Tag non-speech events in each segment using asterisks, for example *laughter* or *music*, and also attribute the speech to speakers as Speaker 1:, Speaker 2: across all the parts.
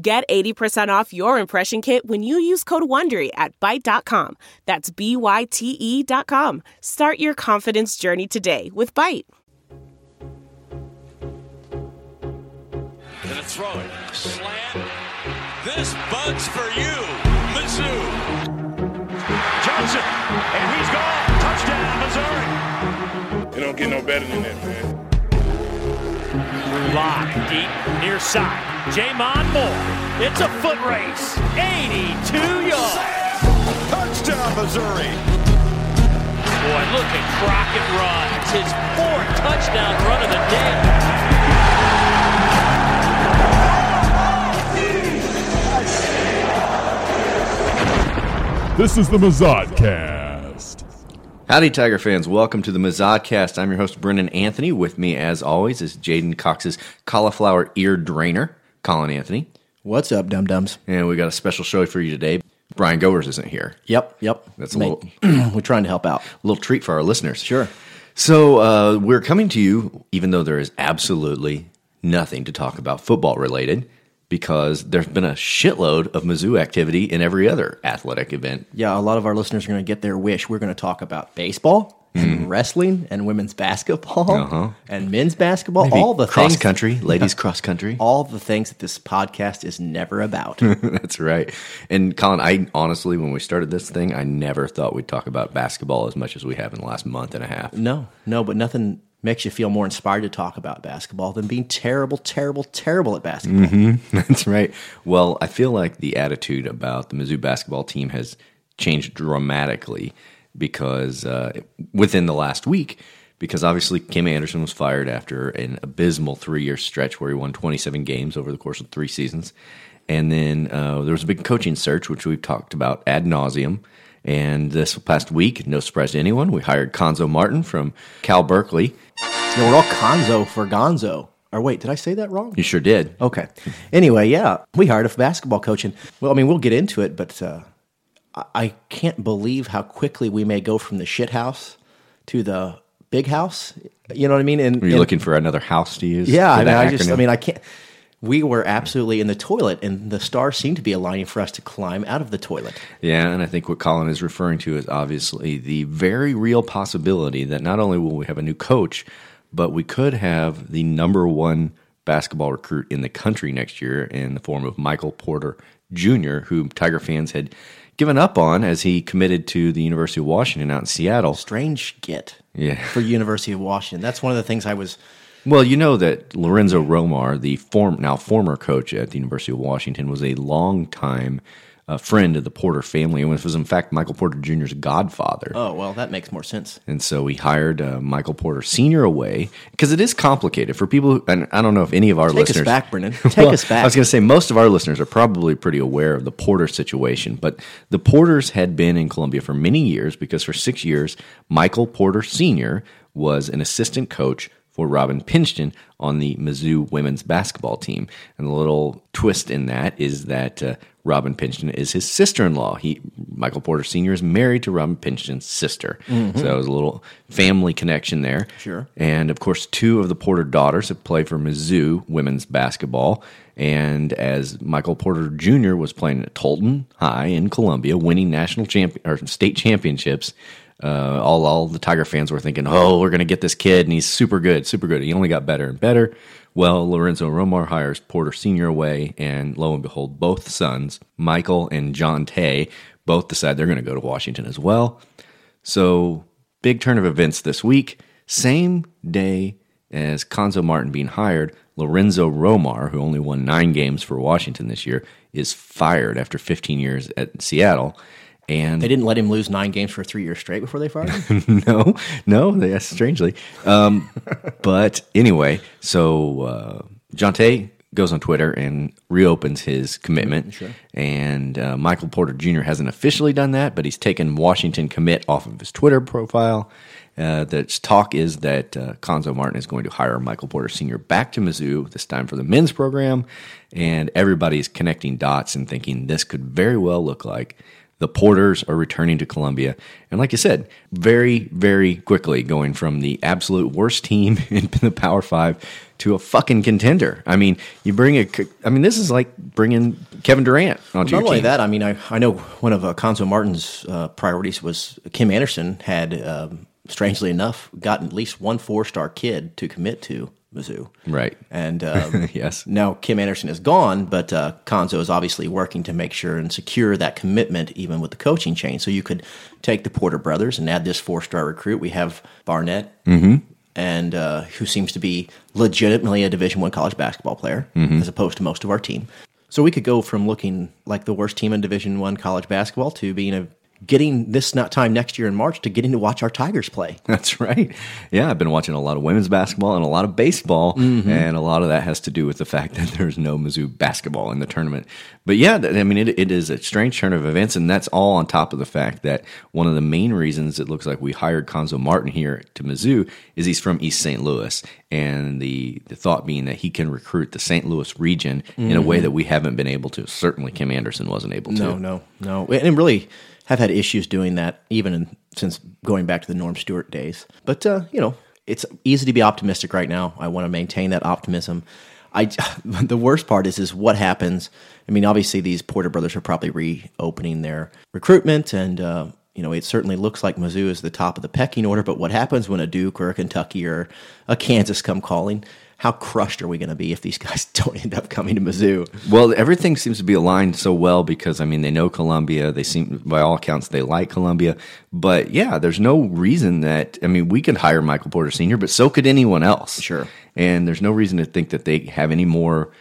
Speaker 1: Get 80% off your impression kit when you use code WONDERY at Byte.com. That's B-Y-T-E dot com. Start your confidence journey today with Byte.
Speaker 2: Gonna throw it. Slant. This bug's for you, Mizzou.
Speaker 3: Johnson, and he's gone. Touchdown, Missouri.
Speaker 4: It don't get no better than that, man.
Speaker 3: Lock deep near side. Jamon Moore. It's a foot race. 82 yards.
Speaker 2: Touchdown, Missouri.
Speaker 3: Boy, look at Crockett run. It's his fourth touchdown run of the day.
Speaker 5: This is the Mazodcast.
Speaker 6: Howdy, Tiger fans. Welcome to the Mazodcast. I'm your host, Brendan Anthony. With me, as always, is J'den Cox's cauliflower ear drainer, Colin Anthony.
Speaker 7: What's up, dum dums?
Speaker 6: And we got a special show for you today. Brian Goers isn't here.
Speaker 7: Yep, yep.
Speaker 6: That's a
Speaker 7: Mate,
Speaker 6: little- *clears throat*
Speaker 7: We're trying to help out.
Speaker 6: A little treat for our listeners.
Speaker 7: Sure.
Speaker 6: So, uh, we're coming to you, even though there is absolutely nothing to talk about football related, because there's been a shitload of Mizzou activity in every other athletic event.
Speaker 7: Yeah, a lot of our listeners are going to get their wish. We're going to talk about baseball and wrestling and women's basketball
Speaker 6: Mm-hmm. Uh-huh.
Speaker 7: and men's basketball.
Speaker 6: Maybe
Speaker 7: all the
Speaker 6: cross
Speaker 7: things,
Speaker 6: country, *laughs* ladies cross country.
Speaker 7: all the things that this podcast is never about. *laughs*
Speaker 6: That's right. And Colin, I honestly, when we started this thing, I never thought we'd talk about basketball as much as we have in the last month and a half.
Speaker 7: no, no, but nothing makes you feel more inspired to talk about basketball than being terrible, terrible, terrible at basketball.
Speaker 6: Mm-hmm. *laughs* That's right. Well, I feel like the attitude about the Mizzou basketball team has changed dramatically because uh, within the last week, because obviously Kim Anderson was fired after an abysmal three year stretch where he won 27 games over the course of three seasons. And then uh, there was a big coaching search, which we've talked about ad nauseum. And this past week, no surprise to anyone, we hired Cuonzo Martin from Cal Berkeley.
Speaker 7: Yeah, we're all conzo for gonzo. Or wait, did I say that wrong?
Speaker 6: You sure did.
Speaker 7: Okay. Anyway, yeah, we hired a basketball coach, and well, I mean, we'll get into it, but uh, I- can't believe how quickly we may go from the shit house to the big house. You know what I mean? And
Speaker 6: Were you
Speaker 7: and-
Speaker 6: looking for another house to use?
Speaker 7: Yeah, I mean, I just, I mean, I can't. We were absolutely in the toilet, and the stars seemed to be aligning for us to climb out of the toilet.
Speaker 6: Yeah, and I think what Colin is referring to is obviously the very real possibility that not only will we have a new coach, but we could have the number one basketball recruit in the country next year in the form of Michael Porter Jr., who Tiger fans had given up on as he committed to the University of Washington out in Seattle.
Speaker 7: Strange get
Speaker 6: Yeah.
Speaker 7: for University of Washington. That's one of the things I was.
Speaker 6: Well, you know that Lorenzo Romar, the form, now former coach at the University of Washington, was a longtime uh, friend of the Porter family and was, in fact, Michael Porter Jr.'s godfather.
Speaker 7: Oh well, that makes more sense.
Speaker 6: And so we hired uh, Michael Porter Sr. away because it is complicated for people. Who, and I don't know if any of our
Speaker 7: Take us
Speaker 6: listeners.
Speaker 7: back, Brennan. *laughs* Take
Speaker 6: Well,
Speaker 7: us back.
Speaker 6: I was going to say most of our listeners are probably pretty aware of the Porter situation, but the Porters had been in Columbia for many years because for six years, Michael Porter Sr. was an assistant coach for Robin Pingeton on the Mizzou women's basketball team. And the little twist in that is that uh, Robin Pingeton is his sister-in-law. He Michael Porter Sr. is married to Robin Pingeton's sister. So it was a little family connection there.
Speaker 7: Sure.
Speaker 6: And of course, two of the Porter daughters have played for Mizzou women's basketball. And as Michael Porter Jr. was playing at Tolton High in Columbia, winning national champion or state championships, uh, all all the Tiger fans were thinking, "Oh, we're going to get this kid, and he's super good, super good." He only got better and better. Well, Lorenzo Romar hires Porter Sr. away, and lo and behold, both sons, Michael and Jontay, both decide they're going to go to Washington as well. So, big turn of events this week. Same day as Cuonzo Martin being hired, Lorenzo Romar, who only won nine games for Washington this year, is fired after 15 years at Seattle. And
Speaker 7: They didn't let him lose nine games for three years straight before they fired him. *laughs*
Speaker 6: no, no, yes, strangely. Um, *laughs* but anyway, so uh, Jontay goes on Twitter and reopens his commitment. And uh, Michael Porter Jr. hasn't officially done that, but he's taken Washington commit off of his Twitter profile. Uh, the talk is that uh, Cuonzo Martin is going to hire Michael Porter Sr. back to Mizzou, this time for the men's program. And everybody's connecting dots and thinking this could very well look like the Porters are returning to Columbia. And like you said, very, very quickly going from the absolute worst team *laughs* in the Power Five to a fucking contender. I mean, you bring a, I mean, this is like bringing Kevin Durant onto
Speaker 7: Not
Speaker 6: your
Speaker 7: only
Speaker 6: team.
Speaker 7: that, I mean, I, I know one of uh, Cuonzo Martin's uh, priorities was Kim Anderson had, um, strangely enough, gotten at least one four star kid to commit to Mizzou.
Speaker 6: Right.
Speaker 7: And *laughs* um,
Speaker 6: Yes.
Speaker 7: now Kim Anderson is gone, but uh, Cuonzo is obviously working to make sure and secure that commitment, even with the coaching change. So you could take the Porter brothers and add this four star recruit. We have Barnett, and uh, who seems to be legitimately a Division One college basketball player, as opposed to most of our team. So we could go from looking like the worst team in Division One college basketball to being a getting this not time next year in March to getting to watch our Tigers play. *laughs*
Speaker 6: That's right. Yeah, I've been watching a lot of women's basketball and a lot of baseball,
Speaker 7: Mm-hmm.
Speaker 6: and a lot of that has to do with the fact *laughs* that there's no Mizzou basketball in the tournament. But yeah, I mean, it, it is a strange turn of events, and that's all on top of the fact that one of the main reasons it looks like we hired Cuonzo Martin here to Mizzou is he's from East St. Louis, and the, the thought being that he can recruit the St. Louis region in a way that we haven't been able to. Certainly, Kim Anderson wasn't able to.
Speaker 7: Mm-hmm. No, no, no. And really have had issues doing that even in, since going back to the Norm Stewart days. But, uh, you know, it's easy to be optimistic right now. I want to maintain that optimism. I, *laughs* the worst part is is what happens. I mean, obviously these Porter brothers are probably reopening their recruitment, and uh, you know it certainly looks like Mizzou is the top of the pecking order. But what happens when a Duke or a Kentucky or a Kansas come calling? How crushed are we going to be if these *laughs* guys don't end up coming to Mizzou?
Speaker 6: Well, everything seems to be aligned so well because I mean they know Columbia. They seem, by all accounts, they like Columbia. But yeah, there's no reason that I mean we could hire Michael Porter Sr., but so could anyone else.
Speaker 7: Sure.
Speaker 6: And there's no reason to think that they have any more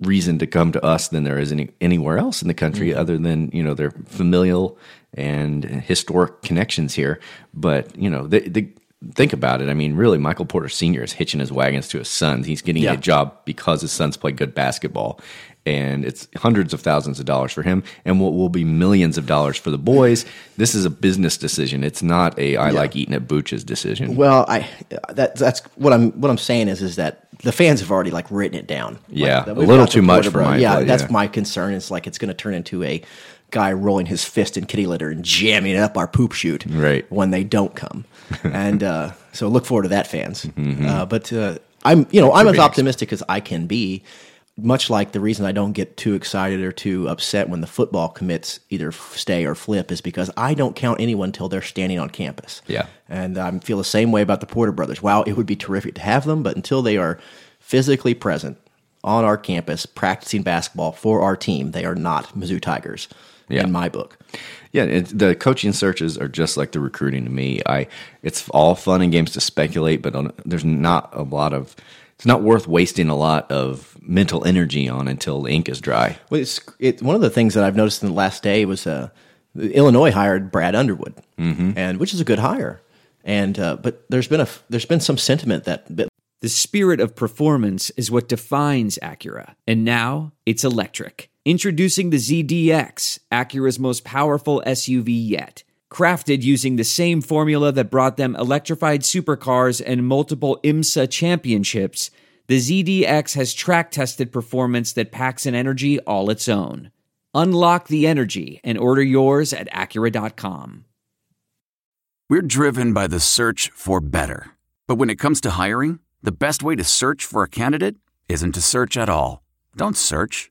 Speaker 6: reason to come to us than there is any, anywhere else in the country, mm-hmm. other than you know their familial and historic connections here. But you know they. they Think about it. I mean, really, Michael Porter Sr. is hitching his wagons to his sons. He's getting
Speaker 7: Yeah.
Speaker 6: a job because his sons play good basketball. And it's hundreds of thousands of dollars for him and what will be millions of dollars for the boys. This is a business decision. It's not a I like eating at Booch's decision.
Speaker 7: Well, I that that's what I'm what I'm saying is is that the fans have already like written it down.
Speaker 6: Yeah,
Speaker 7: that
Speaker 6: a little too much for my
Speaker 7: Yeah,
Speaker 6: blood,
Speaker 7: that's
Speaker 6: yeah.
Speaker 7: my concern. It's like it's going to turn into a guy rolling his fist in kitty litter and jamming it up our poop chute
Speaker 6: Right.
Speaker 7: when they don't come. *laughs* and uh, so look forward to that, fans.
Speaker 6: Mm-hmm.
Speaker 7: Uh, but uh, I'm you know I'm as optimistic as I can be. Much like the reason I don't get too excited or too upset when the football commits either stay or flip is because I don't count anyone until they're standing on campus.
Speaker 6: Yeah.
Speaker 7: And I feel the same way about the Porter brothers. Wow, it would be terrific to have them, but until they are physically present on our campus practicing basketball for our team, they are not Mizzou Tigers
Speaker 6: Yeah.
Speaker 7: in my book.
Speaker 6: Yeah, it, the coaching searches are just like the recruiting to me. I it's all fun and games to speculate, but on, there's not a lot of it's not worth wasting a lot of mental energy on until the ink is dry.
Speaker 7: Well, it's it, one of the things that I've noticed in the last day was uh, Illinois hired Brad Underwood, mm-hmm. and which is a good hire. And uh, but there's been a there's been some sentiment that, that
Speaker 8: The spirit of performance is what defines Acura, and now it's electric. Introducing the ZDX, Acura's most powerful SUV yet. Crafted using the same formula that brought them electrified supercars and multiple IMSA championships, the ZDX has track tested performance that packs an energy all its own. Unlock the energy and order yours at Acura.com.
Speaker 9: We're driven by the search for better. But when it comes to hiring, the best way to search for a candidate isn't to search at all. Don't search,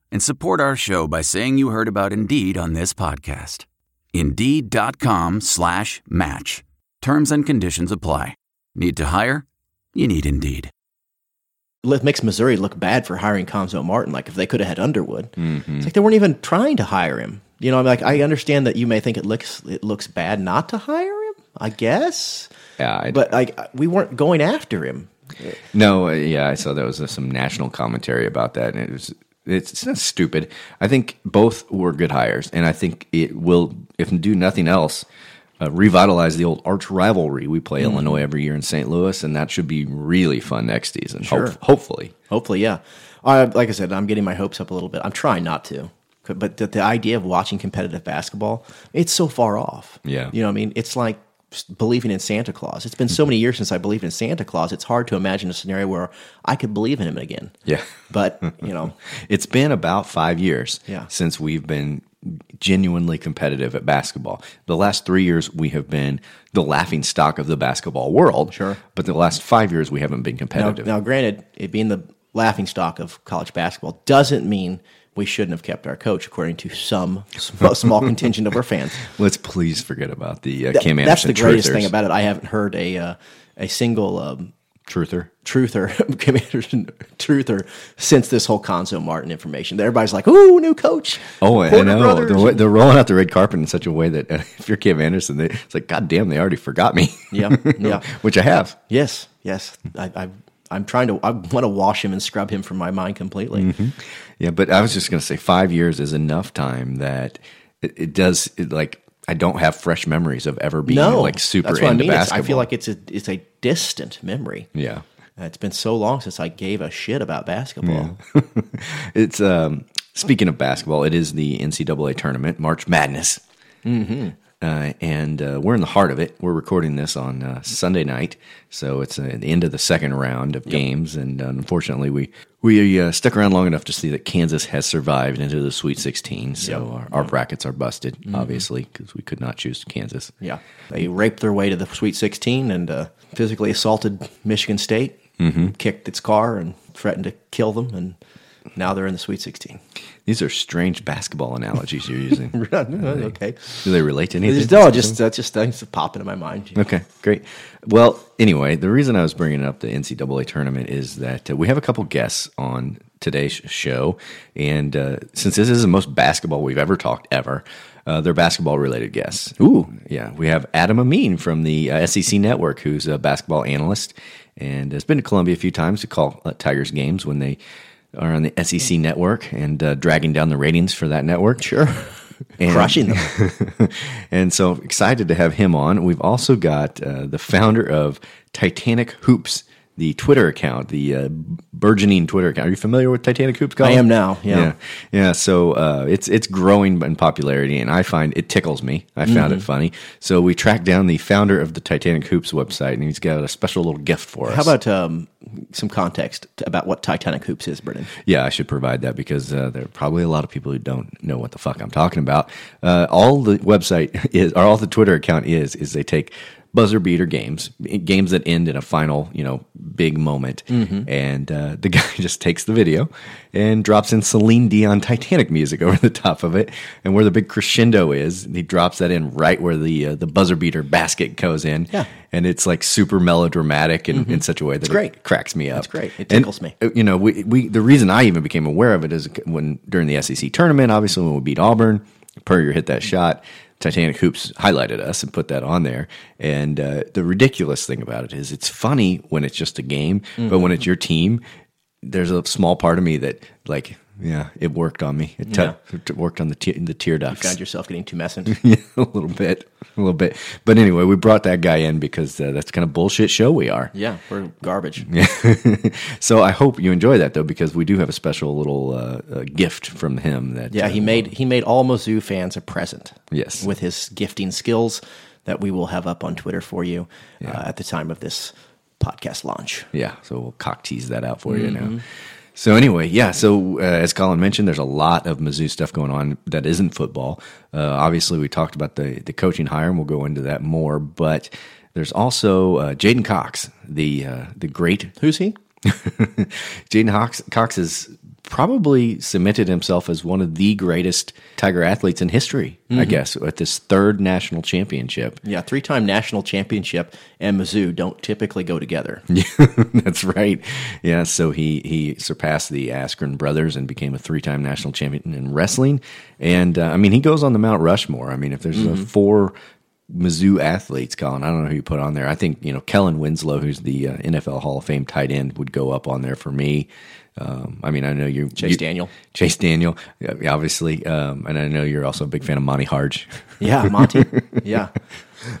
Speaker 9: and support our show by saying you heard about Indeed on this podcast. Indeed.com slash match. Terms and conditions apply. Need to hire? You need Indeed.
Speaker 7: it makes Missouri look bad for hiring Cuonzo Martin. Like if they could have had Underwood, it's like they weren't even trying to hire him. You know, I'm like I understand that you may think it looks it looks bad not to hire him. I guess,
Speaker 6: Yeah, I,
Speaker 7: but like we weren't going after him.
Speaker 6: No, uh, yeah, I saw there was uh, some national commentary about that, and it was it's, it's not stupid. I think both were good hires, and I think it will, if do nothing else, uh, revitalize the old arch rivalry. We play
Speaker 7: Mm-hmm.
Speaker 6: Illinois every year in St. Louis, and that should be really fun next season.
Speaker 7: Sure.
Speaker 6: Hope- hopefully,
Speaker 7: Hopefully, yeah. I, like I said, I'm getting my hopes up a little bit. I'm trying not to, but the, the idea of watching competitive basketball, it's so far off.
Speaker 6: Yeah.
Speaker 7: you know, what I mean, it's like believing in Santa Claus. It's been so many years since I believed in Santa Claus. It's hard to imagine a scenario where I could believe in him again.
Speaker 6: yeah.
Speaker 7: But you know, *laughs*
Speaker 6: It's been about five years
Speaker 7: Yeah.
Speaker 6: since we've been genuinely competitive at basketball. The last three years, we have been the laughing stock of the basketball world.
Speaker 7: Sure.
Speaker 6: But the last five years, we haven't been
Speaker 7: now,
Speaker 6: competitive.
Speaker 7: now granted, it being the laughing stock of college basketball doesn't mean we shouldn't have kept our coach, according to some sm- small contingent of our fans. *laughs*
Speaker 6: Let's please forget about the uh,
Speaker 7: That-
Speaker 6: Kim
Speaker 7: that's the greatest
Speaker 6: truthers.
Speaker 7: thing about it. I haven't heard a uh, a single um,
Speaker 6: truther.
Speaker 7: truther, *laughs* Kim Anderson truther, since this whole Cuonzo Martin information. Everybody's like, "Ooh, new coach."
Speaker 6: Oh, I know.
Speaker 7: Brothers.
Speaker 6: The way, they're rolling out the red carpet in such a way that uh, *laughs* if you're Kim Anderson, they, it's like, God damn, they already forgot me.
Speaker 7: Yeah, yeah.
Speaker 6: Which I have.
Speaker 7: Yes, yes. I, I, I'm trying to. I want to wash him and scrub him from my mind completely.
Speaker 6: Mm-hmm. Yeah, but I was just going to say five years is enough time that it, it does, it, like, I don't have fresh memories of ever being
Speaker 7: No,
Speaker 6: like super
Speaker 7: That's what I
Speaker 6: into
Speaker 7: mean. It's-
Speaker 6: basketball.
Speaker 7: I feel like it's a it's a distant memory.
Speaker 6: yeah.
Speaker 7: Uh, It's been so long since I gave a shit about basketball. *laughs*
Speaker 6: It's, um, speaking of basketball, it is the NCAA tournament, March Madness. Mm-hmm. Uh, and uh, we're in the heart of it. We're recording this on uh, Sunday night, so it's uh, the end of the second round of games. And uh, unfortunately, we we uh, stuck around long enough to see that Kansas has survived into the Sweet 16. So our, our brackets are busted, obviously, because we could not choose Kansas.
Speaker 7: Yeah, they raped their way to the Sweet 16 and uh, physically assaulted Michigan State,
Speaker 6: Mm-hmm.
Speaker 7: kicked its car, and threatened to kill them. And now they're in the Sweet 16.
Speaker 6: These are strange basketball analogies you're using. *laughs*
Speaker 7: okay,
Speaker 6: Do they relate to anything?
Speaker 7: just, no, just that's just things that pop into my mind.
Speaker 6: Okay, great. Well, anyway, the reason I was bringing up the NCAA tournament is that uh, we have a couple guests on today's show, and uh, since this is the most basketball we've ever talked ever, uh, they're basketball related guests. Ooh, yeah, we have Adam Amin from the uh, SEC Network, who's a basketball analyst and has been to Columbia a few times to call uh, Tigers games when they are on the SEC Network and uh, dragging down the ratings for that network.
Speaker 7: Sure, *laughs*
Speaker 6: And-
Speaker 7: crushing them. *laughs*
Speaker 6: and so excited to have him on. We've also got uh, the founder of Titanic Hoops, the Twitter account, the uh, burgeoning Twitter account. Are you familiar with Titanic Hoops? Colin?
Speaker 7: I am now, yeah.
Speaker 6: yeah, yeah. So uh, it's it's growing in popularity, and I find it tickles me. I found
Speaker 7: Mm-hmm.
Speaker 6: it funny. So we tracked down the founder of the Titanic Hoops website, and he's got a special little gift for us.
Speaker 7: How about um, some context about what Titanic Hoops is, Brendan?
Speaker 6: Yeah, I should provide that because uh, there are probably a lot of people who don't know what the fuck I'm talking about. Uh, all the website *laughs* is, or all the Twitter account is, is they take buzzer beater games, games that end in a final, you know, big moment, and uh, the *laughs* guy just takes the video and drops in Celine Dion Titanic music over the top of it, and where the big crescendo is, he drops that in right where the uh, the buzzer beater basket goes in.
Speaker 7: Yeah.
Speaker 6: And it's like super melodramatic in, in such a way that it
Speaker 7: great.
Speaker 6: cracks me up.
Speaker 7: That's great. It
Speaker 6: And,
Speaker 7: tickles me.
Speaker 6: uh, you know, we, we the reason I even became aware of it is when during the SEC tournament, obviously when we beat Auburn, Perrier hit that shot. Titanic Hoops highlighted us and put that on there. And uh, the ridiculous thing about it is, it's funny when it's just a game, but
Speaker 7: Mm-hmm.
Speaker 6: when it's your team, there's a small part of me that like, yeah, it worked on me. It, t-
Speaker 7: Yeah.
Speaker 6: it worked on the te- the tear ducts.
Speaker 7: You Found *laughs* yourself getting too messant. *laughs*
Speaker 6: yeah, a little bit, a little bit. But anyway, we brought that guy in because uh, that's kind of bullshit show we are.
Speaker 7: yeah, we're garbage. *laughs* Yeah.
Speaker 6: so I hope you enjoy that though, because we do have a special little uh, uh, gift from him. That
Speaker 7: Yeah,
Speaker 6: uh,
Speaker 7: he made he made all Mizzou fans a present.
Speaker 6: Yes.
Speaker 7: with his gifting skills that we will have up on Twitter for you uh, at the time of this podcast launch.
Speaker 6: Yeah, so we'll cock tease that out for you now. So anyway, yeah. So uh, as Colin mentioned, there's a lot of Mizzou stuff going on that isn't football. Uh, obviously, we talked about the the coaching hire, and we'll go into that more. But there's also uh, J'den Cox, the uh, the great
Speaker 7: Who's he? *laughs*
Speaker 6: J'den Cox, Cox has probably cemented himself as one of the greatest Tiger athletes in history, I guess, at this third national championship.
Speaker 7: Yeah, three time national championship and Mizzou don't typically go together. *laughs*
Speaker 6: That's right. Yeah, so he he surpassed the Askren brothers and became a three-time national champion in wrestling. And uh, I mean, he goes on the Mount Rushmore. I mean, if there's uh four Mizzou athletes, Colin, I don't know who you put on there. I think you know Kellen Winslow, who's the uh, NFL Hall of Fame tight end, would go up on there for me. Um, I mean, I know you,
Speaker 7: Chase
Speaker 6: you-
Speaker 7: Daniel.
Speaker 6: Chase Daniel, obviously, um, and I know you're also a big fan of Monte Hardge.
Speaker 7: Yeah, Monty. *laughs* yeah,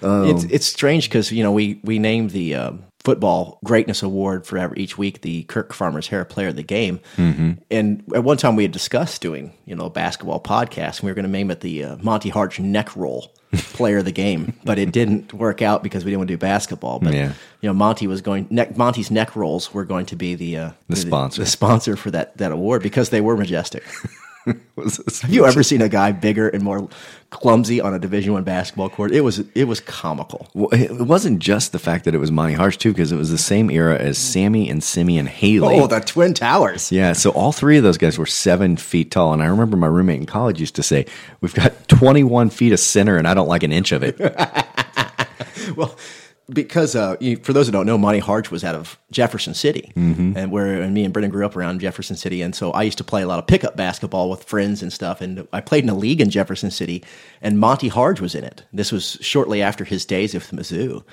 Speaker 6: Um,
Speaker 7: it's it's strange because you know we we named the um, football greatness award for every, each week the Kirk Farmer's Hair Player of the Game,
Speaker 6: Mm-hmm.
Speaker 7: and at one time we had discussed doing you know a basketball podcast. and We were going to name it the uh, Monte Hardge Neck Roll *laughs* Player of the Game, but it didn't work out because we didn't want to do basketball. But
Speaker 6: Yeah.
Speaker 7: you know Monty was going neck, Monty's neck rolls were going to be the uh,
Speaker 6: The sponsor.
Speaker 7: the sponsor for that that award because they were majestic. *laughs* *laughs* Have you ever seen a guy bigger and more clumsy on a Division One basketball court? It was it was comical.
Speaker 6: Well, it wasn't just the fact that it was Monte Hardge too, because it was the same era as Sammy and Simeon Haley.
Speaker 7: Oh, the Twin Towers.
Speaker 6: Yeah, so all three of those guys were seven feet tall, and I remember my roommate in college used to say, "We've got twenty-one feet of center, and I don't like an inch of it." *laughs*
Speaker 7: Well, because uh, you, for those who don't know, Monte Hardge was out of Jefferson City, and where and me and Brendan grew up around Jefferson City, and so I used to play a lot of pickup basketball with friends and stuff. And I played in a league in Jefferson City, and Monte Hardge was in it. This was shortly after his days with Mizzou,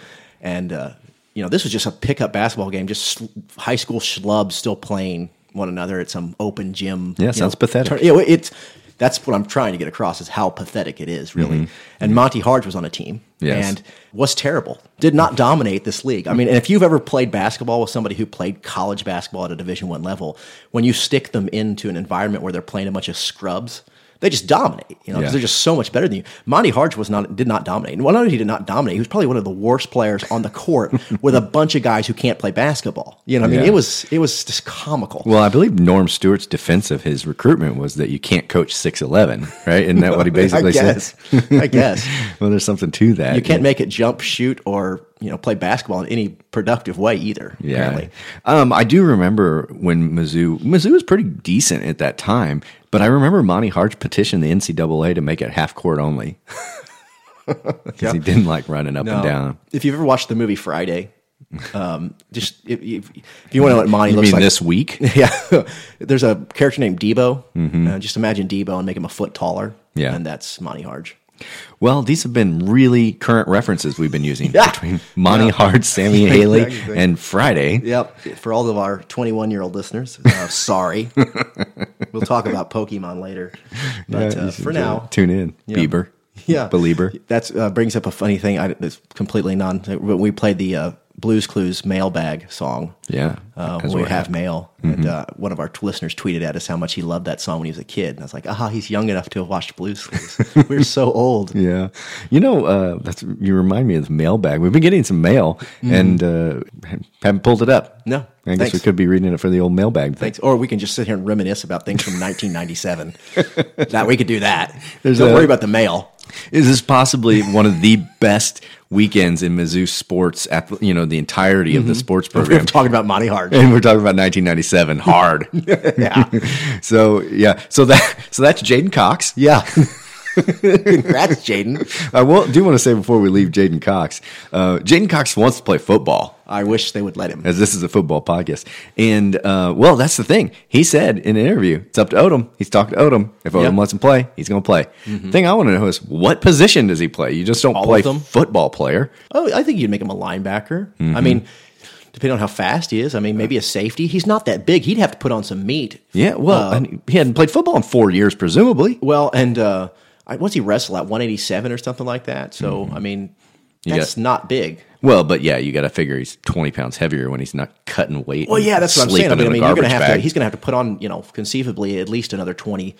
Speaker 7: and uh, you know this was just a pickup basketball game, just sl- high school schlubs still playing one another at some open gym.
Speaker 6: Yeah, sounds
Speaker 7: know,
Speaker 6: pathetic.
Speaker 7: turn- know, it's that's what I'm trying to get across is how pathetic it is, really. And Monte Hardge was on a team
Speaker 6: Mm-hmm. Yes.
Speaker 7: and was terrible. Did not dominate this league. I mean, and if you've ever played basketball with somebody who played college basketball at a Division One level, when you stick them into an environment where they're playing a bunch of scrubs, they just dominate. You know, because
Speaker 6: Yeah.
Speaker 7: they're just so much better than you. Monte Hardge was not did not dominate. And well, not only did not dominate, he was probably one of the worst players on the court *laughs* with a bunch of guys who can't play basketball. You know, what I mean,
Speaker 6: Yeah.
Speaker 7: it was it was just comical.
Speaker 6: well, I believe Norm Stewart's defense of his recruitment was that you can't coach six eleven, right? Isn't that what he *laughs* basically
Speaker 7: I guess.
Speaker 6: said?
Speaker 7: I guess. *laughs*
Speaker 6: well, there's something to that.
Speaker 7: You can't make it jump, shoot, or you know play basketball in any productive way either.
Speaker 6: Yeah.
Speaker 7: Apparently.
Speaker 6: Um, I do remember when Mizzou Mizzou was pretty decent at that time, but I remember Monte Hardge petitioned the NCAA to make it half court only *laughs* because he didn't like running up and down.
Speaker 7: If you've ever watched the movie Friday, um, just if, if, if you want to know what Monty
Speaker 6: You
Speaker 7: looks
Speaker 6: mean
Speaker 7: like
Speaker 6: this week? *laughs*
Speaker 7: yeah, there's a character named Debo. Uh, just imagine Debo and make him a foot taller.
Speaker 6: Mm-hmm. Yeah.
Speaker 7: and that's Monte Hardge.
Speaker 6: Well, these have been really current references we've been using *laughs*
Speaker 7: Yeah.
Speaker 6: between Monte Hardge, Sammy Haley,
Speaker 7: Exactly.
Speaker 6: and Friday.
Speaker 7: Yep. For all of our 21 year old listeners, uh, sorry. We'll talk about Pokemon later, *laughs* but
Speaker 6: Yeah,
Speaker 7: uh, for now,
Speaker 6: tune in,
Speaker 7: Yeah.
Speaker 6: Bieber.
Speaker 7: Yeah,
Speaker 6: Belieber.
Speaker 7: That's uh, brings up a funny thing. I, it's completely non. When we played the uh, Blues Clues mailbag song,
Speaker 6: Yeah,
Speaker 7: uh, when we have mail, and uh, one of our t- listeners tweeted at us how much he loved that song when he was a kid, and I was like, "Aha, he's young enough to have watched Blues Clues. *laughs* We're so old.
Speaker 6: Yeah, you know, uh, that's you remind me of the mailbag. We've been getting some mail and uh, haven't pulled it up.
Speaker 7: Mm-hmm. No,
Speaker 6: I guess
Speaker 7: thanks.
Speaker 6: we could be reading it for the old mailbag. Thing.
Speaker 7: Thanks. Or we can just sit here and reminisce about things from 1997. that we could do that. *laughs*
Speaker 6: There's
Speaker 7: Don't
Speaker 6: a-
Speaker 7: worry about the mail.
Speaker 6: Is this possibly one of the best weekends in Mizzou sports? At you know the entirety of the sports *laughs* program.
Speaker 7: We're talking about Monty Hard.
Speaker 6: and we're talking about 1997 hard. *laughs*
Speaker 7: yeah, *laughs*
Speaker 6: so yeah, so that so that's J'den Cox.
Speaker 7: yeah. Congrats, J'den.
Speaker 6: I will, do want to say before we leave J'den Cox, uh, J'den Cox wants to play football.
Speaker 7: I wish they would let him.
Speaker 6: as this is a football podcast. And uh, well, that's the thing. He said in an interview, it's up to Odom. He's talking to Odom. If Odom
Speaker 7: Yep.
Speaker 6: lets him play, he's going to play. The thing I want to know is what position does he play? You just don't
Speaker 7: All
Speaker 6: play football player.
Speaker 7: Oh, I think you'd make him a linebacker. I mean, depending on how fast he is. I mean, maybe a safety. He's not that big. He'd have to put on some meat.
Speaker 6: Yeah, well,
Speaker 7: Uh,
Speaker 6: and he hadn't played football in four years, presumably.
Speaker 7: Well, and uh, I, what's he wrestle at 187 or something like that? So, I mean, that's
Speaker 6: got-
Speaker 7: not big.
Speaker 6: Well, but yeah, you got to figure he's 20 pounds heavier when he's not cutting weight.
Speaker 7: Well, yeah, that's what I'm saying. I mean, I mean you're going to
Speaker 6: garbage
Speaker 7: have to. He's going to have to put on, you know, conceivably at least another 20,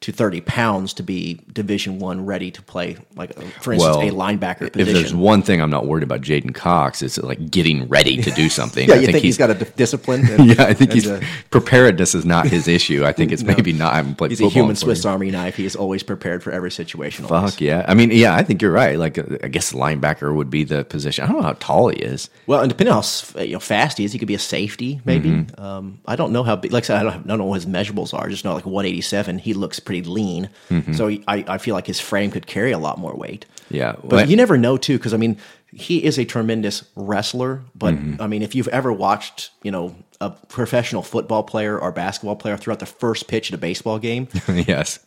Speaker 7: to 30 pounds to be Division One ready to play, like for instance, a linebacker position.
Speaker 6: If there's one thing I'm not worried about J'den Cox, it's like getting ready to do *laughs* something.
Speaker 7: yeah,
Speaker 6: I
Speaker 7: you think, he's got a discipline? *laughs* and-
Speaker 6: yeah, I think he's
Speaker 7: a-
Speaker 6: preparedness is not his issue. I think it's *laughs*
Speaker 7: No.
Speaker 6: maybe not. I haven't played
Speaker 7: He's a human Swiss Army knife. He is always prepared for every situation. always.
Speaker 6: Fuck yeah! I mean, yeah, I think you're right. Like, I guess linebacker would be the position. I don't know how tall he is.
Speaker 7: Well, and depending on how you know, fast he is, he could be a safety, maybe.
Speaker 6: Mm-hmm.
Speaker 7: Um, I don't know how big. Like I said, I don't, have, I don't know what his measurables are. I just know like 187. He looks pretty lean,
Speaker 6: Mm-hmm.
Speaker 7: so I, I feel like his frame could carry a lot more weight.
Speaker 6: Yeah,
Speaker 7: but you never know too, because I mean, he is a tremendous wrestler. But
Speaker 6: Mm-hmm.
Speaker 7: I mean, if you've ever watched, you know, a professional football player or basketball player throughout the first pitch at a baseball game, *laughs*
Speaker 6: yes,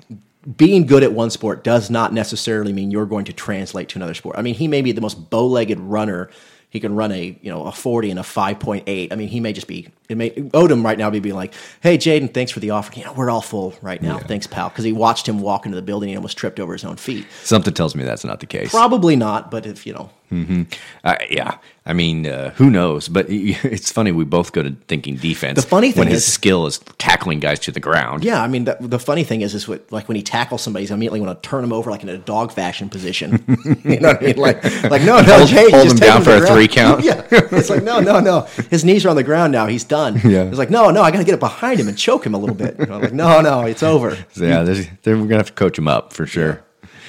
Speaker 7: being good at one sport does not necessarily mean you're going to translate to another sport. I mean, he may be the most bow-legged runner. He can run a you know a forty and a five point eight. I mean, he may just be. It may Odom right now be being like, "Hey, J'den, thanks for the offer. You know, we're all full right now. Thanks, pal." Because he watched him walk into the building and almost tripped over his own feet.
Speaker 6: something tells me that's not the case.
Speaker 7: Probably not, but if you know,
Speaker 6: Uh, yeah, I mean, uh, who knows? But *laughs* it's funny. We both go to thinking defense.
Speaker 7: The funny
Speaker 6: when
Speaker 7: thing
Speaker 6: his skill is tackling guys to the ground.
Speaker 7: yeah. I mean, the, the funny thing is, is what like when he tackles somebody, he's immediately want to turn him over like in a dog fashion position. *laughs* you know what I mean? Like, like no, no,
Speaker 6: Hold-
Speaker 7: Jay,
Speaker 6: hold
Speaker 7: just
Speaker 6: him down
Speaker 7: to
Speaker 6: for a
Speaker 7: ground.
Speaker 6: three count. *laughs*
Speaker 7: yeah, it's like no, no, no. His knees are on the ground now. He's done.
Speaker 6: Yeah.
Speaker 7: It's like no, no. I got to get it behind him and choke him a little bit. You know, like no, no, it's over.
Speaker 6: So, yeah, we're gonna have to coach him up for sure.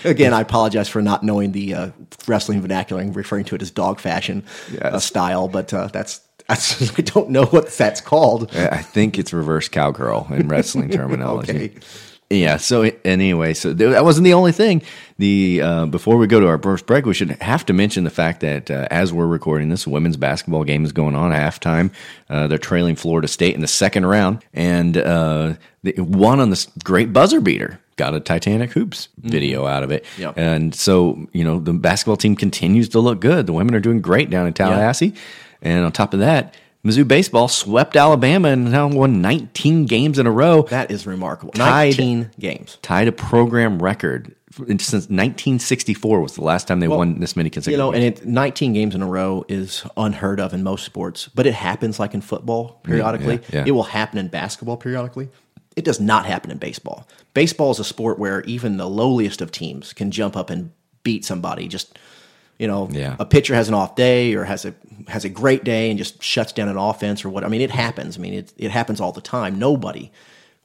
Speaker 7: Again, I apologize for not knowing the uh, wrestling vernacular and referring to it as dog fashion uh, style, but uh, that's. That's, I don't know what that's called.
Speaker 6: I I think it's reverse cowgirl in wrestling *laughs* terminology.
Speaker 7: Okay.
Speaker 6: Yeah. So anyway, so that wasn't the only thing. The uh, before we go to our first break, we should have to mention the fact that uh, as we're recording this, a women's basketball game is going on at halftime. Uh, they're trailing Florida State in the second round, and uh, they won on this great buzzer beater. Got a Titanic hoops video out of it,
Speaker 7: Yep.
Speaker 6: and so you know the basketball team continues to look good. The women are doing great down in Tallahassee, and on top of that. Mizzou baseball swept Alabama and now won 19 games in a row
Speaker 7: That is remarkable.
Speaker 6: Tied-
Speaker 7: 19 games.
Speaker 6: tied a program record since 1964 was the last time they won this many consecutive.
Speaker 7: You know, and it, 19 games in a row is unheard of in most sports, but it happens like in football periodically.
Speaker 6: Mm, yeah, yeah.
Speaker 7: It will happen in basketball periodically. It does not happen in baseball. Baseball is a sport where even the lowliest of teams can jump up and beat somebody. Just you know,
Speaker 6: Yeah.
Speaker 7: a pitcher has an off day or has a has a great day and just shuts down an offense or what. I mean, it happens. I mean, it it happens all the time. Nobody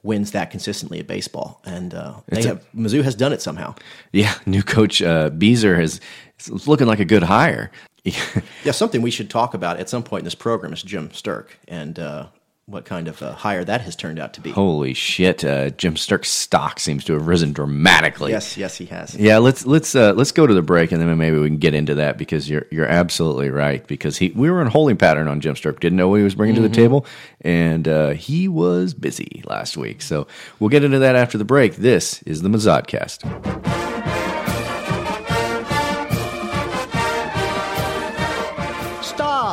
Speaker 7: wins that consistently at baseball, and uh, they
Speaker 6: a-
Speaker 7: have Mizzou has done it somehow.
Speaker 6: yeah, *laughs* new coach uh, Bieser has it's looking like a good hire. *laughs*
Speaker 7: Yeah, something we should talk about at some point in this program is Jim Sterk and uh, what kind of uh, hire that has turned out to be.
Speaker 6: Holy shit! Uh, Jim Sterk's stock seems to have risen dramatically.
Speaker 7: Yes, yes, he has.
Speaker 6: Yeah, let's let's uh, let's go to the break and then maybe we can get into that because you're you're absolutely right because he we were in holding pattern on Jim Sterk didn't know what he was bringing to the table and uh, he was busy last week so we'll get into that after the break. This is the Mazodcast.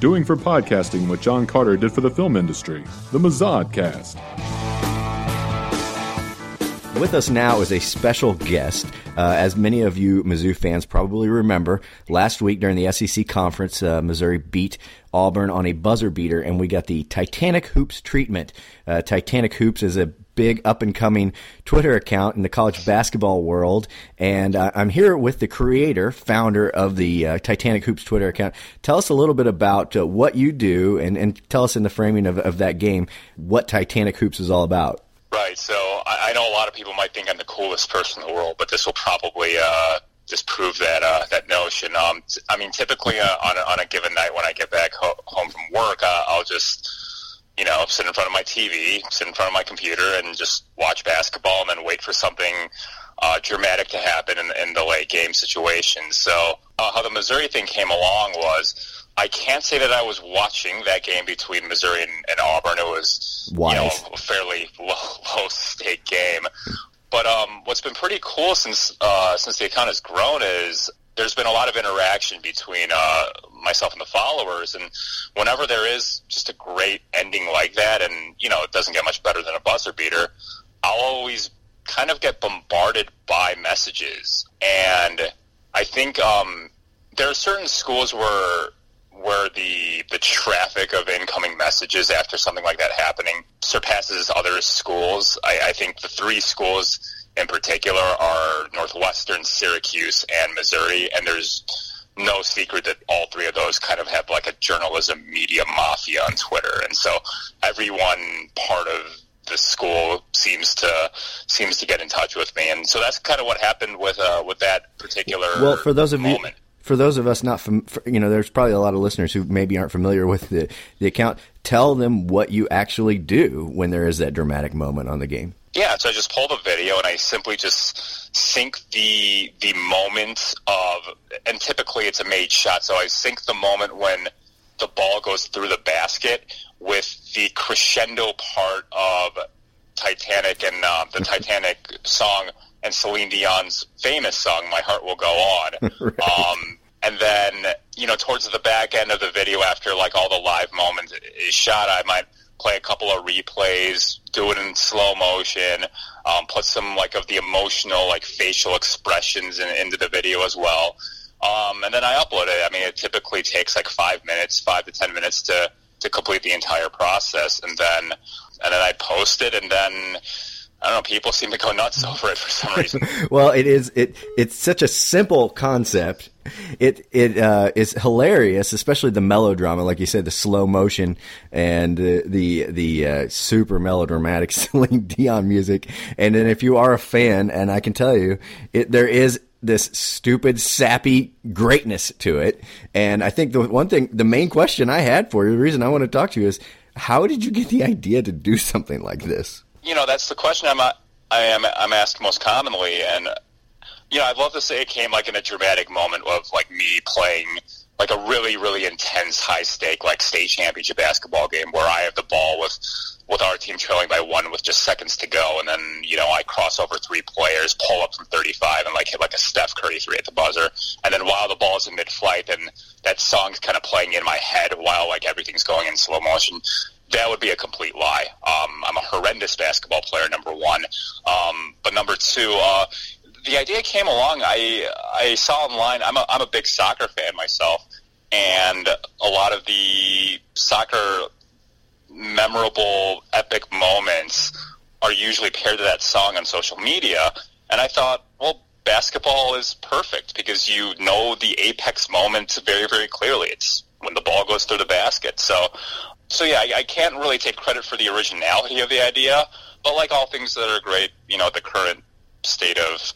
Speaker 5: Doing for podcasting what John Carter did for the film industry. The Mazodcast.
Speaker 6: With us now is a special guest. Uh, as many of you Mizzou fans probably remember, last week during the SEC conference, uh, Missouri beat Auburn on a buzzer beater, and we got the Titanic Hoops treatment. Uh, Titanic Hoops is a big up and coming Twitter account in the college basketball world, and uh, I'm here with the creator, founder of the uh, Titanic Hoops Twitter account. Tell us a little bit about uh, what you do, and, and tell us in the framing of, of that game what Titanic Hoops is all about.
Speaker 10: Right. So I, I know a lot of people might think I'm the coolest person in the world, but this will probably uh, disprove that uh, that notion. Um, t- I mean, typically uh, on a, on a given night when I get back ho- home from work, uh, I'll just you know sit in front of my TV, sit in front of my computer, and just watch basketball, and then wait for something uh, dramatic to happen in, in the late game situations. So uh, how the Missouri thing came along was I can't say that I was watching that game between Missouri and, and Auburn. It was
Speaker 11: Wise.
Speaker 10: you know a fairly *laughs* low, low stake game. But um, what's been pretty cool since uh, since the account has grown is there's been a lot of interaction between uh, myself and the followers, and whenever there is just a great ending like that, and you know it doesn't get much better than a buzzer beater, I'll always kind of get bombarded by messages, and I think um, there are certain schools where where the the traffic of incoming messages after something like that happening surpasses other schools. I, I think the three schools in particular are Northwestern, Syracuse, and Missouri, and there's no secret that all three of those kind of have like a journalism media mafia on Twitter, and so everyone part of the school seems to seems to get in touch with me, and so that's kind of what happened with uh, with that particular
Speaker 11: Well, for those of
Speaker 10: moment.
Speaker 11: you, for those of us not from, you know, there's probably a lot of listeners who maybe aren't familiar with the the account. Tell them what you actually do when there is that dramatic moment on the game.
Speaker 10: Yeah, so I just pull the video and I simply just sync the the moment of, and typically it's a made shot. So I sync the moment when the ball goes through the basket with the crescendo part of Titanic and uh, the *laughs* Titanic song and Celine Dion's famous song "My Heart Will Go On." *laughs* um, and then you know towards the back end of the video, after like all the live moments is shot, I might play a couple of replays, do it in slow motion, um, put some like of the emotional like facial expressions in, into the video as well. Um, and then I upload it. I mean, it typically takes like five minutes, five to ten minutes to to complete the entire process, and then and then I post it, and then I don't know. People seem to go nuts over it for some reason. *laughs*
Speaker 11: well, it is it it's such a simple concept. It it uh, is hilarious, especially the melodrama, like you said, the slow motion and the the, the uh, super melodramatic *laughs* Celine Dion music. And then if you are a fan, and I can tell you, it there is this stupid sappy greatness to it. And I think the one thing, the main question I had for you, the reason I want to talk to you is, how did you get the idea to do something like this?
Speaker 10: You know, that's the question I'm I am I'm asked most commonly, and you know, I'd love to say it came like in a dramatic moment of like me playing like a really really intense high stake like state championship basketball game where I have the ball with with our team trailing by one with just seconds to go, and then you know I cross over three players, pull up from 35, and like hit like a Steph Curry three at the buzzer, and then while the ball is in mid-flight, and that song's kind of playing in my head while like everything's going in slow motion that would be a complete lie. Um, I'm a horrendous basketball player, number one. Um, but number two, uh, the idea came along. I I saw online. I'm a I'm a big soccer fan myself, and a lot of the soccer memorable, epic moments are usually paired to that song on social media. And I thought, well, basketball is perfect because you know the apex moment very very clearly. It's when the ball goes through the basket. So so yeah, I, I can't really take credit for the originality of the idea, but like all things that are great, you know, at the current state of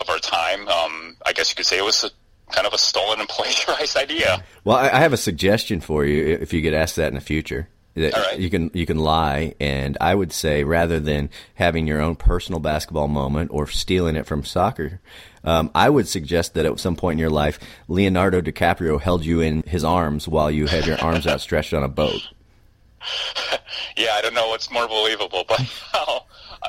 Speaker 10: of our time, um, I guess you could say it was a, kind of a stolen and *laughs* plagiarized idea.
Speaker 11: Well, I, I have a suggestion for you if you get asked that in the future.
Speaker 10: Right.
Speaker 11: you can you can lie, and I would say rather than having your own personal basketball moment or stealing it from soccer, um, I would suggest that at some point in your life, Leonardo DiCaprio held you in his arms while you had your arms outstretched on a boat. *laughs*
Speaker 10: Yeah, I don't know what's more believable, but *laughs* I'll,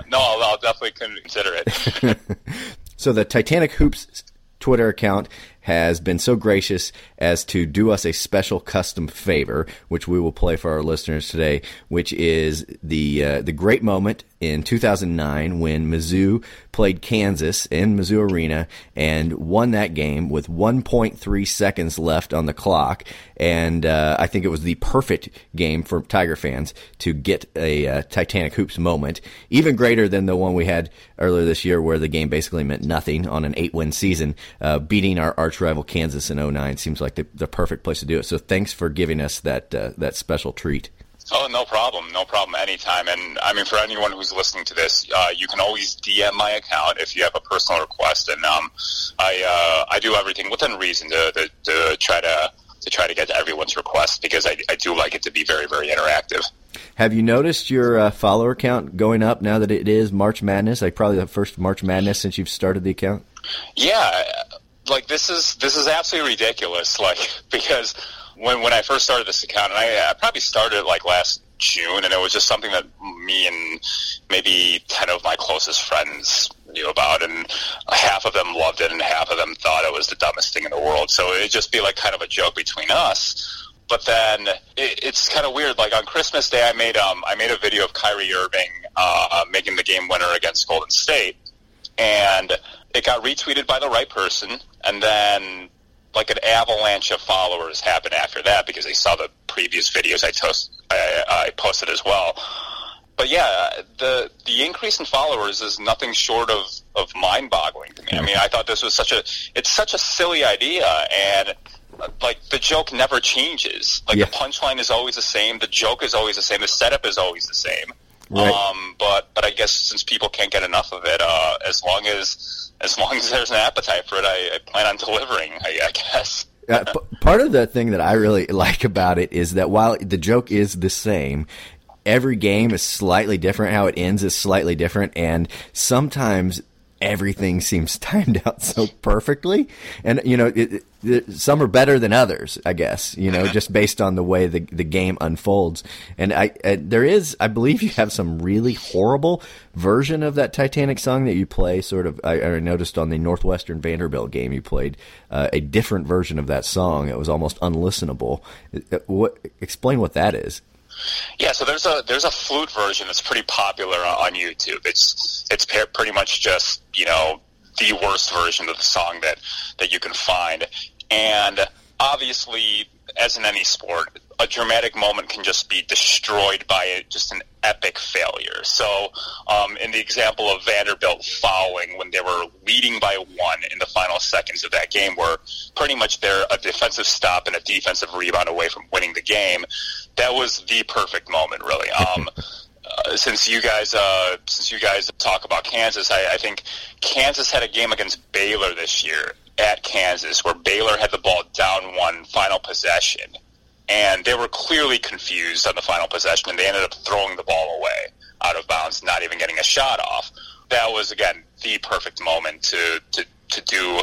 Speaker 10: no, I'll, I'll definitely consider it. *laughs*
Speaker 11: So the Titanic Hoops Twitter account has been so gracious as to do us a special custom favor, which we will play for our listeners today, which is the uh, the great moment in 2009 when Mizzou played Kansas in Mizzou Arena and won that game with 1.3 seconds left on the clock. And uh, I think it was the perfect game for Tiger fans to get a uh, Titanic Hoops moment, even greater than the one we had earlier this year where the game basically meant nothing on an eight win season. Uh, beating our arch rival Kansas in 09 seems like the, the perfect place to do it. So thanks for giving us that, uh, that special treat.
Speaker 10: Oh, no problem. No problem. Anytime. And I mean, for anyone who's listening to this, uh, you can always DM my account if you have a personal request. And um, I uh, I do everything within reason to, to, to try to to try to get to everyone's request because I, I do like it to be very very interactive.
Speaker 11: Have you noticed your uh, follower count going up now that it is March Madness? Like probably the first March Madness since you've started the account.
Speaker 10: Yeah, like this is this is absolutely ridiculous. Like *laughs* because when when I first started this account, and I, I probably started like last June, and it was just something that me and maybe ten of my closest friends knew about, and half of them loved it, and half of them thought it was the dumbest thing in the world. So it'd just be like kind of a joke between us. But then it, it's kind of weird. Like on Christmas Day, I made um I made a video of Kyrie Irving uh, making the game winner against Golden State, and it got retweeted by the right person, and then like an avalanche of followers happened after that because they saw the previous videos I, toast, I, I posted as well. But yeah, the the increase in followers is nothing short of, of mind boggling to me. I mean, I thought this was such a it's such a silly idea, and like the joke never changes. Like
Speaker 12: Yeah.
Speaker 10: the punchline is always the same, the joke is always the same, the setup is always the same.
Speaker 12: Right.
Speaker 10: Um, but but I guess since people can't get enough of it, uh, as long as as long as there's an appetite for it, I, I plan on delivering. I, I guess.
Speaker 11: Uh, p- part of the thing that I really like about it is that while the joke is the same, every game is slightly different. How it ends is slightly different, and sometimes everything seems *laughs* timed out so perfectly. And you know, it, it, some are better than others, I guess. You know, *laughs* just based on the way the the game unfolds. And I, I there is, I believe, you have some really horrible version of that Titanic song that you play. Sort of, I, I noticed on the Northwestern Vanderbilt game, you played uh, a different version of that song. It was almost unlistenable. Uh, What? Explain what that is.
Speaker 10: Yeah, so there's a there's a flute version that's pretty popular on YouTube. It's it's pretty much just you know the worst version of the song that that you can find, and obviously, as in any sport, a dramatic moment can just be destroyed by just an epic failure. So, um, in the example of Vanderbilt fouling when they were leading by one in the final seconds of that game, where pretty much they're a defensive stop and a defensive rebound away from winning the game, that was the perfect moment, really. Um, *laughs* uh, since you guys uh, since you guys talk about Kansas, I, I think Kansas had a game against Baylor this year at Kansas where Baylor had the ball down one final possession, and they were clearly confused on the final possession, and they ended up throwing the ball away out of bounds, not even getting a shot off. That was again the perfect moment to to to do.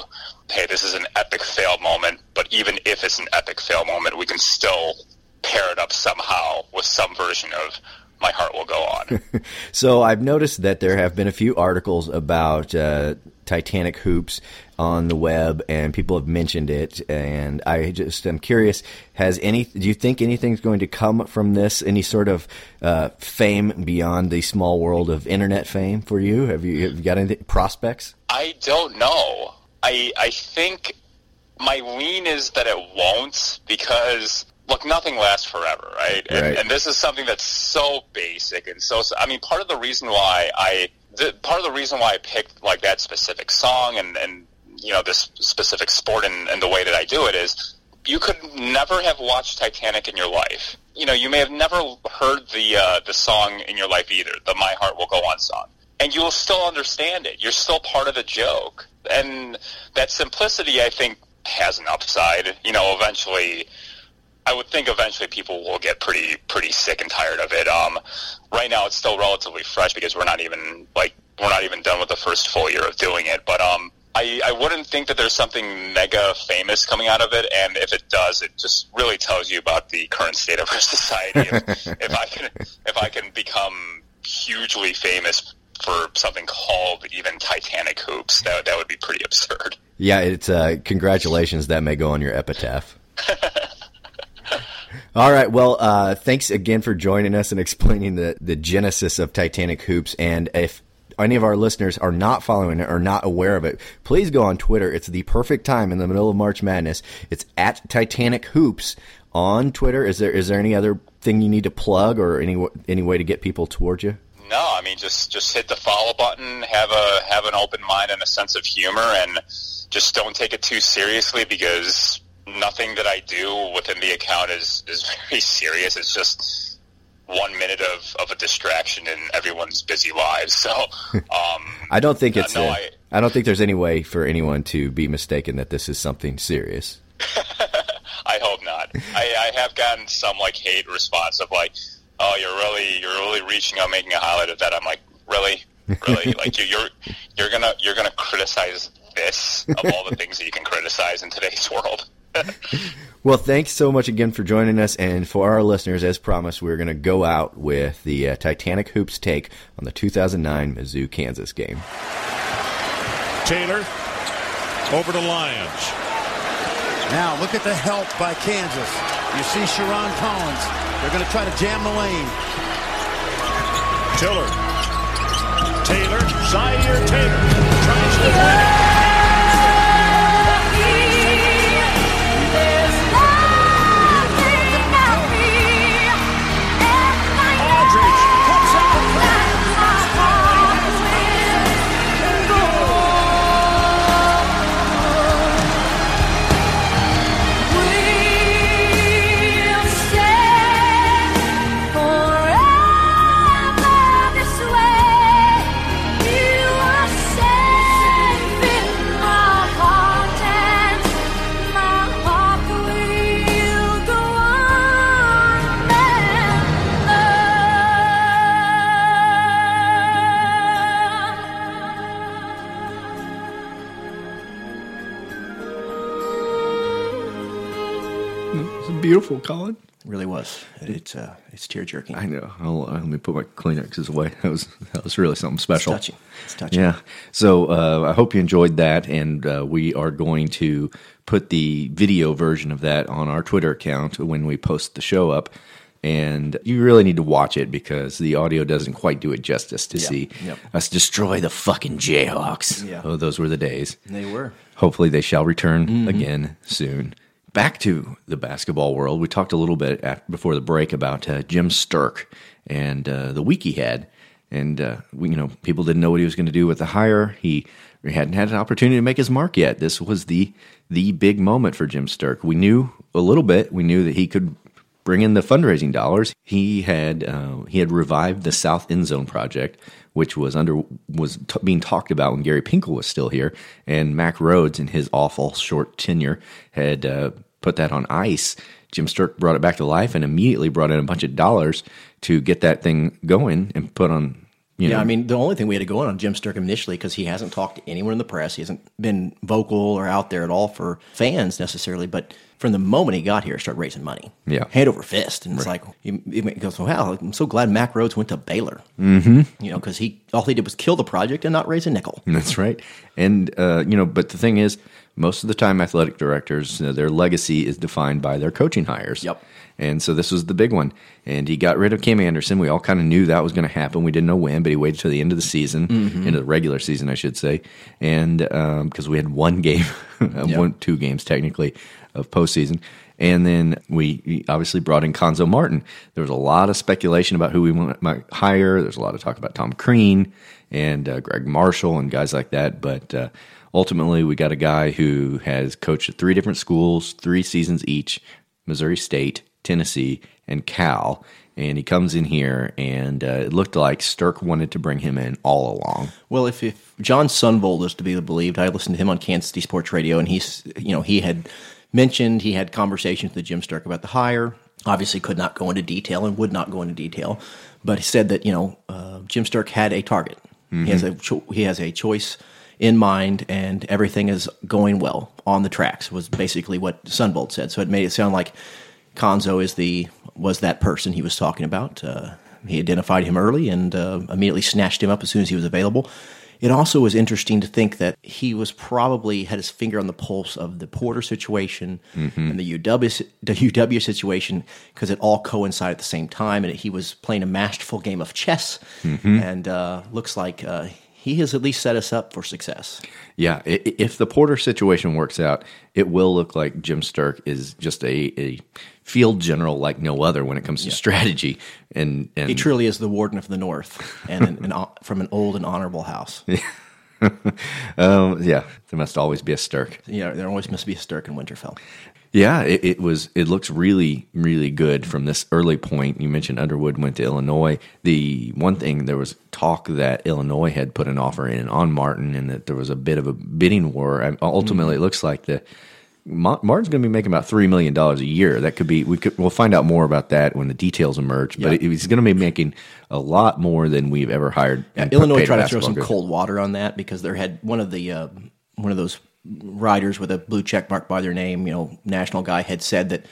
Speaker 10: Hey, this is an epic fail moment, but even if it's an epic fail moment, we can still pair it up somehow with some version of my heart will go on. *laughs*
Speaker 11: So I've noticed that there have been a few articles about uh, Titanic hoops on the web, and people have mentioned it. And I just am curious: has any? Do you think anything's going to come from this? Any sort of uh, fame beyond the small world of internet fame for you? Have you, have you got any prospects?
Speaker 10: I don't know. I I think my lean is that it won't because look, nothing lasts forever, right? And,
Speaker 11: Right.
Speaker 10: and this is something that's so basic and so. I mean, part of the reason why I the, part of the reason why I picked like that specific song and and you know this specific sport and, and the way that I do it is you could never have watched Titanic in your life. You know, you may have never heard the uh, the song in your life either, the "My Heart Will Go On" song, and you will still understand it. You're still part of the joke, and that simplicity, I think, has an upside. You know, eventually, I would think eventually people will get pretty pretty sick and tired of it. Um, right now, it's still relatively fresh because we're not even like we're not even done with the first full year of doing it. But um, I, I wouldn't think that there's something mega famous coming out of it. And if it does, it just really tells you about the current state of our *laughs* society. If, if I can if I can become hugely famous for something called even Titanic hoops, that that would be pretty absurd.
Speaker 11: Yeah, it's uh, congratulations. That may go on your epitaph. *laughs* All right. Well, uh, thanks again for joining us and explaining the, the genesis of Titanic Hoops. And if any of our listeners are not following it or not aware of it, please go on Twitter. It's the perfect time in the middle of March Madness. It's at Titanic Hoops on Twitter. Is there is there any other thing you need to plug or any any way to get people towards you?
Speaker 10: No, I mean just just hit the follow button, have a have an open mind and a sense of humor, and just don't take it too seriously because nothing that I do within the account is is *laughs* very serious. It's just one minute of, of a distraction in everyone's busy lives. So, *laughs* um,
Speaker 11: I don't think
Speaker 10: uh,
Speaker 11: it's.
Speaker 10: no,
Speaker 11: uh,
Speaker 10: I-
Speaker 11: I don't think there's any way for anyone to be mistaken that this is something serious. *laughs*
Speaker 10: I hope not. I, I have gotten some like hate response of like, "Oh, you're really you're really reaching out, making a highlight of that." I'm like, really, really, like you, you're you're gonna you're gonna criticize this of all the things that you can criticize in today's world.
Speaker 6: Well, thanks so much again for joining us. And for our listeners, as promised, we're going to go out with the uh, Titanic Hoops take on the 2009 Mizzou Kansas game.
Speaker 2: Taylor over to Lyons.
Speaker 13: Now look at the help by Kansas. You see Sherron Collins. They're going to try to jam the lane.
Speaker 2: Tiller. Taylor. Zaire Taylor tries to win
Speaker 6: beautiful, Colin.
Speaker 7: It really was. It's uh, it's tear jerking.
Speaker 6: I know. I'll, uh, let me put my Kleenexes away. *laughs* That was that was really something special.
Speaker 7: touching. It's touching.
Speaker 6: Yeah. So uh, I hope you enjoyed that, and uh, we are going to put the video version of that on our Twitter account when we post the show up. And you really need to watch it because the audio doesn't quite do it justice to
Speaker 7: Yeah.
Speaker 6: see
Speaker 7: Yep.
Speaker 6: us destroy the fucking Jayhawks.
Speaker 7: Yeah.
Speaker 6: Oh, those were the days.
Speaker 7: They were.
Speaker 6: Hopefully, they shall return
Speaker 7: Mhm.
Speaker 6: again soon. Back to the basketball world. We talked a little bit before the break about uh, Jim Sterk and uh, the week he had, and uh, we, you know people didn't know what he was going to do with the hire. He hadn't had an opportunity to make his mark yet. This was the the big moment for Jim Sterk. We knew a little bit. We knew that he could bring in the fundraising dollars. He had uh, he had revived the South End Zone project, which was under was t- being talked about when Gary Pinkel was still here, and Mack Rhoades, in his awful short tenure, had uh, put that on ice. Jim Sterk brought it back to life and immediately brought in a bunch of dollars to get that thing going and put on. You
Speaker 7: yeah,
Speaker 6: know,
Speaker 7: I mean, the only thing we had to go on on Jim Sturcom initially because he hasn't talked to anyone in the press. He hasn't been vocal or out there at all for fans necessarily. But from the moment he got here, he started raising money.
Speaker 6: Yeah.
Speaker 7: hand over fist, and it's like he, he goes, "Wow, I'm so glad Mack Rhoades went to Baylor."
Speaker 6: Mhm.
Speaker 7: You know, because he all he did was kill the project and not raise a nickel.
Speaker 6: That's right. And, uh, you know, but the thing is, most of the time, athletic directors, uh, their legacy is defined by their coaching hires. Yep. And so this was the big one. And he got rid of Kim Anderson. We all kind of knew that was going to happen. We didn't know when, but he waited till the end of the season,
Speaker 7: Mhm.
Speaker 6: into the regular season, I should say. And because we had one game, *laughs* one, two games technically of postseason. And then we obviously brought in Cuonzo Martin. There was a lot of speculation about who we might might hire. There's a lot of talk about Tom Crean and uh, Gregg Marshall and guys like that. But uh, ultimately, we got a guy who has coached at three different schools, three seasons each Missouri State, Tennessee, and Cal. And he comes in here, and uh, it looked like Sterk wanted to bring him in all along.
Speaker 7: Well, if, if John Sunvold is to be believed, I listened to him on Kansas City Sports Radio, and he's you know he had mentioned he had conversations with Jim Sterk about the hire. Obviously, could not go into detail and would not go into detail, but he said that you know uh, Jim Sterk had a target. He has a cho- he has a choice in mind, and everything is going well on the tracks. Was basically what Sunvold said. So it made it sound like Cuonzo is the was that person he was talking about. Uh, he identified him early and uh, immediately snatched him up as soon as he was available. It also was interesting to think that he was probably had his finger on the pulse of the Porter situation
Speaker 6: Mhm.
Speaker 7: and the UW the UW situation because it all coincided at the same time, and he was playing a masterful game of chess.
Speaker 6: Mhm.
Speaker 7: And uh, looks like uh, he has at least set us up for success.
Speaker 6: Yeah, if the Porter situation works out, it will look like Jim Sterk is just a, a field general like no other when it comes to strategy. And, and
Speaker 7: he truly is the warden of the North, and an, an, *laughs* from an old and honorable house. *laughs*
Speaker 6: um, yeah, there must always be a Sterk.
Speaker 7: Yeah, there always must be a Sterk in Winterfell.
Speaker 6: Yeah, it, it was. It looks really, really good from this early point. You mentioned Underwood went to Illinois. The one thing there was talk that Illinois had put an offer in on Martin, and that there was a bit of a bidding war. And ultimately, it looks like the Martin's going to be making about three million dollars a year. That could be. We could. We'll find out more about that when the details emerge. But
Speaker 7: Yeah.
Speaker 6: he's going to be making a lot more than we've ever hired.
Speaker 7: Yeah, Illinois tried to throw some
Speaker 6: coach.
Speaker 7: cold water on that because there had one of the uh, one of those writers with a blue check mark by their name, you know, national guy had said that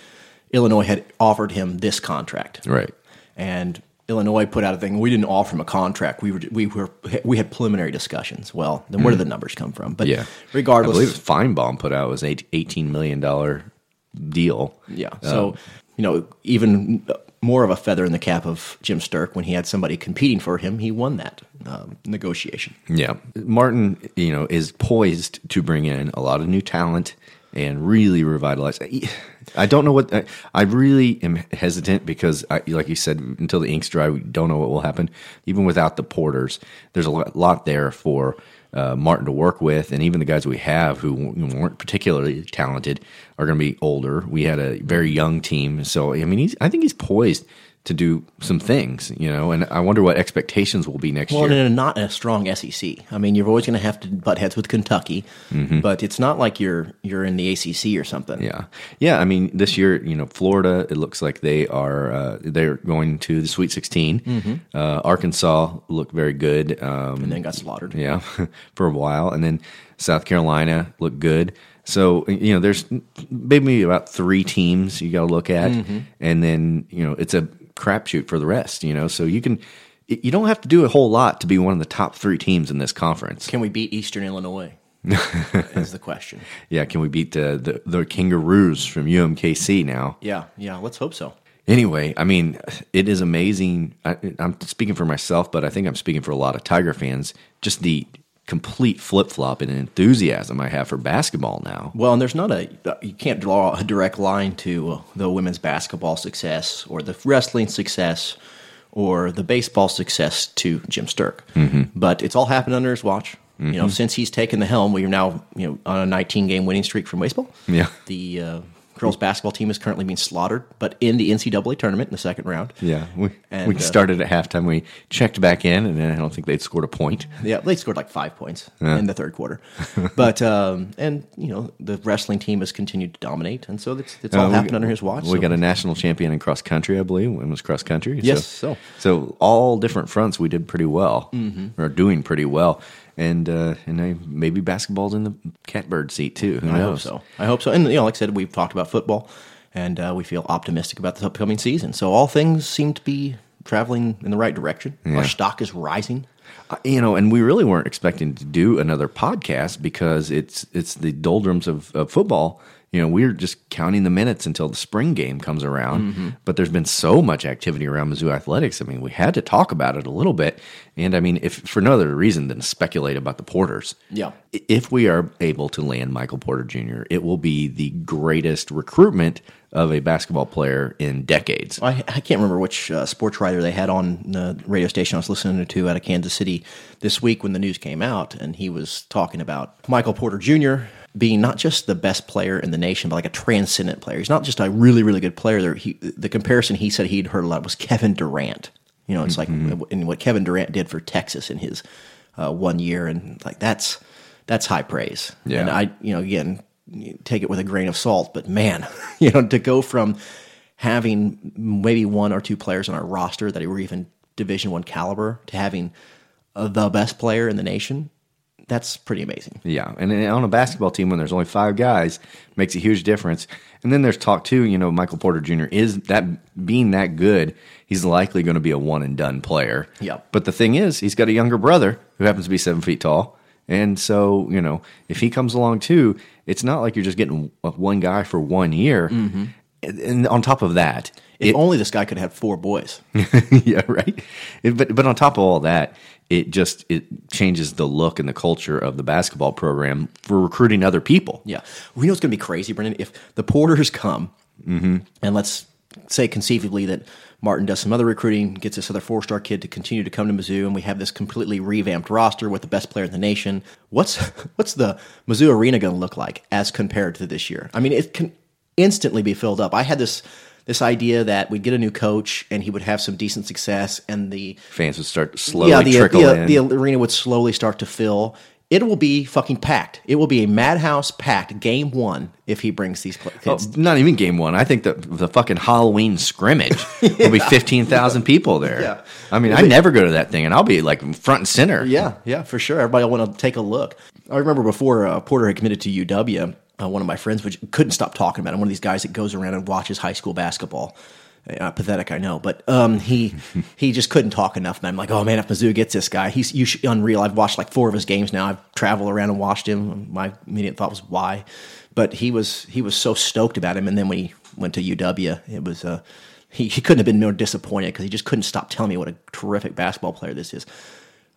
Speaker 7: Illinois had offered him this contract.
Speaker 6: Right.
Speaker 7: And Illinois put out a thing. We didn't offer him a contract. We were we were we had preliminary discussions. Well, then where
Speaker 6: Mm.
Speaker 7: did the numbers come from? But
Speaker 6: yeah.
Speaker 7: regardless,
Speaker 6: I believe Finebaum put out was eight- $18 million deal.
Speaker 7: Yeah.
Speaker 6: Um,
Speaker 7: So, you know, even more of a feather in the cap of Jim Sterk when he had somebody competing for him, he won that um, negotiation.
Speaker 6: Yeah. Martin, you know, is poised to bring in a lot of new talent and really revitalize. I don't know what I, I really am hesitant because, I, like you said, until the ink's dry, we don't know what will happen. Even without the porters, there's a lot, there for uh, Martin to work with, and even the guys we have who weren't particularly talented are going to be older. We had a very young team, so I mean, he's I think he's poised to do some things, you know. And I wonder what expectations will be next
Speaker 7: Well,
Speaker 6: year.
Speaker 7: and not a strong SEC. I mean, you're always going to have to butt heads with Kentucky,
Speaker 6: Mhm.
Speaker 7: but it's not like you're you're in the ACC or something.
Speaker 6: Yeah, yeah. I mean, this year, you know, Florida. It looks like they are uh, they're going to the Sweet 16
Speaker 7: Mhm.
Speaker 6: Uh, Arkansas looked very good, um,
Speaker 7: And then got slaughtered.
Speaker 6: Yeah, *laughs* for a while, and then South Carolina looked good. So you know, there's maybe about three teams you got to look at,
Speaker 7: Mhm.
Speaker 6: and then you know, it's a crapshoot for the rest. You know, so you can. You don't have to do a whole lot to be one of the top three teams in this conference.
Speaker 7: Can we beat Eastern Illinois? *laughs* is the question.
Speaker 6: Yeah, can we beat the, the the Kangaroos from UMKC now?
Speaker 7: Yeah, yeah. Let's hope so.
Speaker 6: Anyway, I mean, it is amazing. I, I'm speaking for myself, but I think I'm speaking for a lot of Tiger fans. Just the complete flip flop in enthusiasm I have for basketball now.
Speaker 7: Well, and there's not a you can't draw a direct line to uh, the women's basketball success or the wrestling success or the baseball success to Jim Sterk.
Speaker 6: Mhm.
Speaker 7: But it's all happened under his watch. You know,
Speaker 6: Mhm.
Speaker 7: since he's taken the helm, we are now you know on a 19 game winning streak from baseball.
Speaker 6: Yeah.
Speaker 7: The uh, girls basketball team is currently being slaughtered, but in the NCAA tournament in the second round.
Speaker 6: Yeah, we,
Speaker 7: And,
Speaker 6: we
Speaker 7: uh,
Speaker 6: started at halftime. We checked back in, and I don't think they'd scored a point.
Speaker 7: Yeah, they scored like five points
Speaker 6: Yeah.
Speaker 7: in the third quarter. *laughs* but um, and you know the wrestling team has continued to dominate, and so it's, it's all
Speaker 6: Uh,
Speaker 7: happened under his watch.
Speaker 6: We
Speaker 7: so-
Speaker 6: got a national champion in cross country, I believe. It was cross country.
Speaker 7: Yes,
Speaker 6: So, so all different fronts, we did pretty well,
Speaker 7: Mhm.
Speaker 6: or doing pretty well. And uh, and I, maybe basketball's in the catbird seat too. Who
Speaker 7: I hope
Speaker 6: knows?
Speaker 7: so. I hope so. And you know, like I said, we've talked about football, and uh, we feel optimistic about the upcoming season. So all things seem to be traveling in the right direction.
Speaker 6: Yeah.
Speaker 7: Our stock is rising.
Speaker 6: Uh, you know, and we really weren't expecting to do another podcast because it's it's the doldrums of, of football. You know, we're just counting the minutes until the spring game comes around.
Speaker 7: Mhm.
Speaker 6: But there's been so much activity around Mizzou athletics. I mean, we had to talk about it a little bit. And I mean, if for no other reason than to speculate about the Porters.
Speaker 7: Yeah.
Speaker 6: If we are able to land Michael Porter Jr., it will be the greatest recruitment of a basketball player in decades.
Speaker 7: I, I can't remember which uh, sports writer they had on the radio station I was listening to out of Kansas City this week when the news came out, and he was talking about Michael Porter Jr. being not just the best player in the nation, but like a transcendent player. He's not just a really, really good player. There, he, the comparison he said he'd heard a lot was Kevin Durant. You know, it's like and what Kevin Durant did for Texas in his uh, one year, and like that's that's high praise.
Speaker 6: Yeah.
Speaker 7: And I, you know, again, take it with a grain of salt, but man, *laughs* you know, to go from having maybe one or two players on our roster that were even Division One caliber to having uh, the best player in the nation, that's pretty amazing.
Speaker 6: Yeah, and on a basketball team when there's only five guys makes a huge difference. And then there's talk too. You know, Michael Porter Jr. is that being that good, he's likely going to be a one and done player.
Speaker 7: Yeah.
Speaker 6: But the thing is, he's got a younger brother who happens to be seven feet tall, and so you know, if he comes along too, it's not like you're just getting one guy for one year.
Speaker 7: Mhm.
Speaker 6: And- And on top of that,
Speaker 7: If
Speaker 6: it-
Speaker 7: only this guy could have four boys. *laughs*
Speaker 6: yeah, right. It- but but on top of all that, it just it changes the look and the culture of the basketball program for recruiting other people.
Speaker 7: Yeah. we know it's going to be crazy, Brendan? If the Porters come,
Speaker 6: Mm-hmm.
Speaker 7: and let's say conceivably that Martin does some other recruiting, gets this other four star kid to continue to come to Mizzou, and we have this completely revamped roster with the best player in the nation. What's *laughs* what's the Mizzou arena going to look like as compared to this year? I mean, it can instantly be filled up. I had this this idea that we'd get a new coach and he would have some decent success, and the
Speaker 6: Fans would start slowly
Speaker 7: yeah, the,
Speaker 6: trickle
Speaker 7: the,
Speaker 6: in.
Speaker 7: the arena would slowly start to fill. It will be fucking packed. It will be a madhouse packed game one if he brings these pla-
Speaker 6: Oh,
Speaker 7: kids.
Speaker 6: not even game one. I think the the fucking Halloween scrimmage *laughs* will be fifteen thousand people there.
Speaker 7: Yeah.
Speaker 6: I mean, I never go to that thing, and I'll be like front and center.
Speaker 7: Yeah, yeah, for sure. Everybody will want to take a look. I remember before uh, Porter had committed to UW, uh, one of my friends which couldn't stop talking about him. One of these guys that goes around and watches high school basketball. Uh, pathetic, I know, but um, he *laughs* he just couldn't talk enough. And I'm like, oh man, if Mizzou gets this guy, he's you unreal. I've watched like four of his games now. I've traveled around and watched him. My immediate thought was why, but he was he was so stoked about him. And then when he went to UW, it was uh, he he couldn't have been more disappointed because he just couldn't stop telling me what a terrific basketball player this is.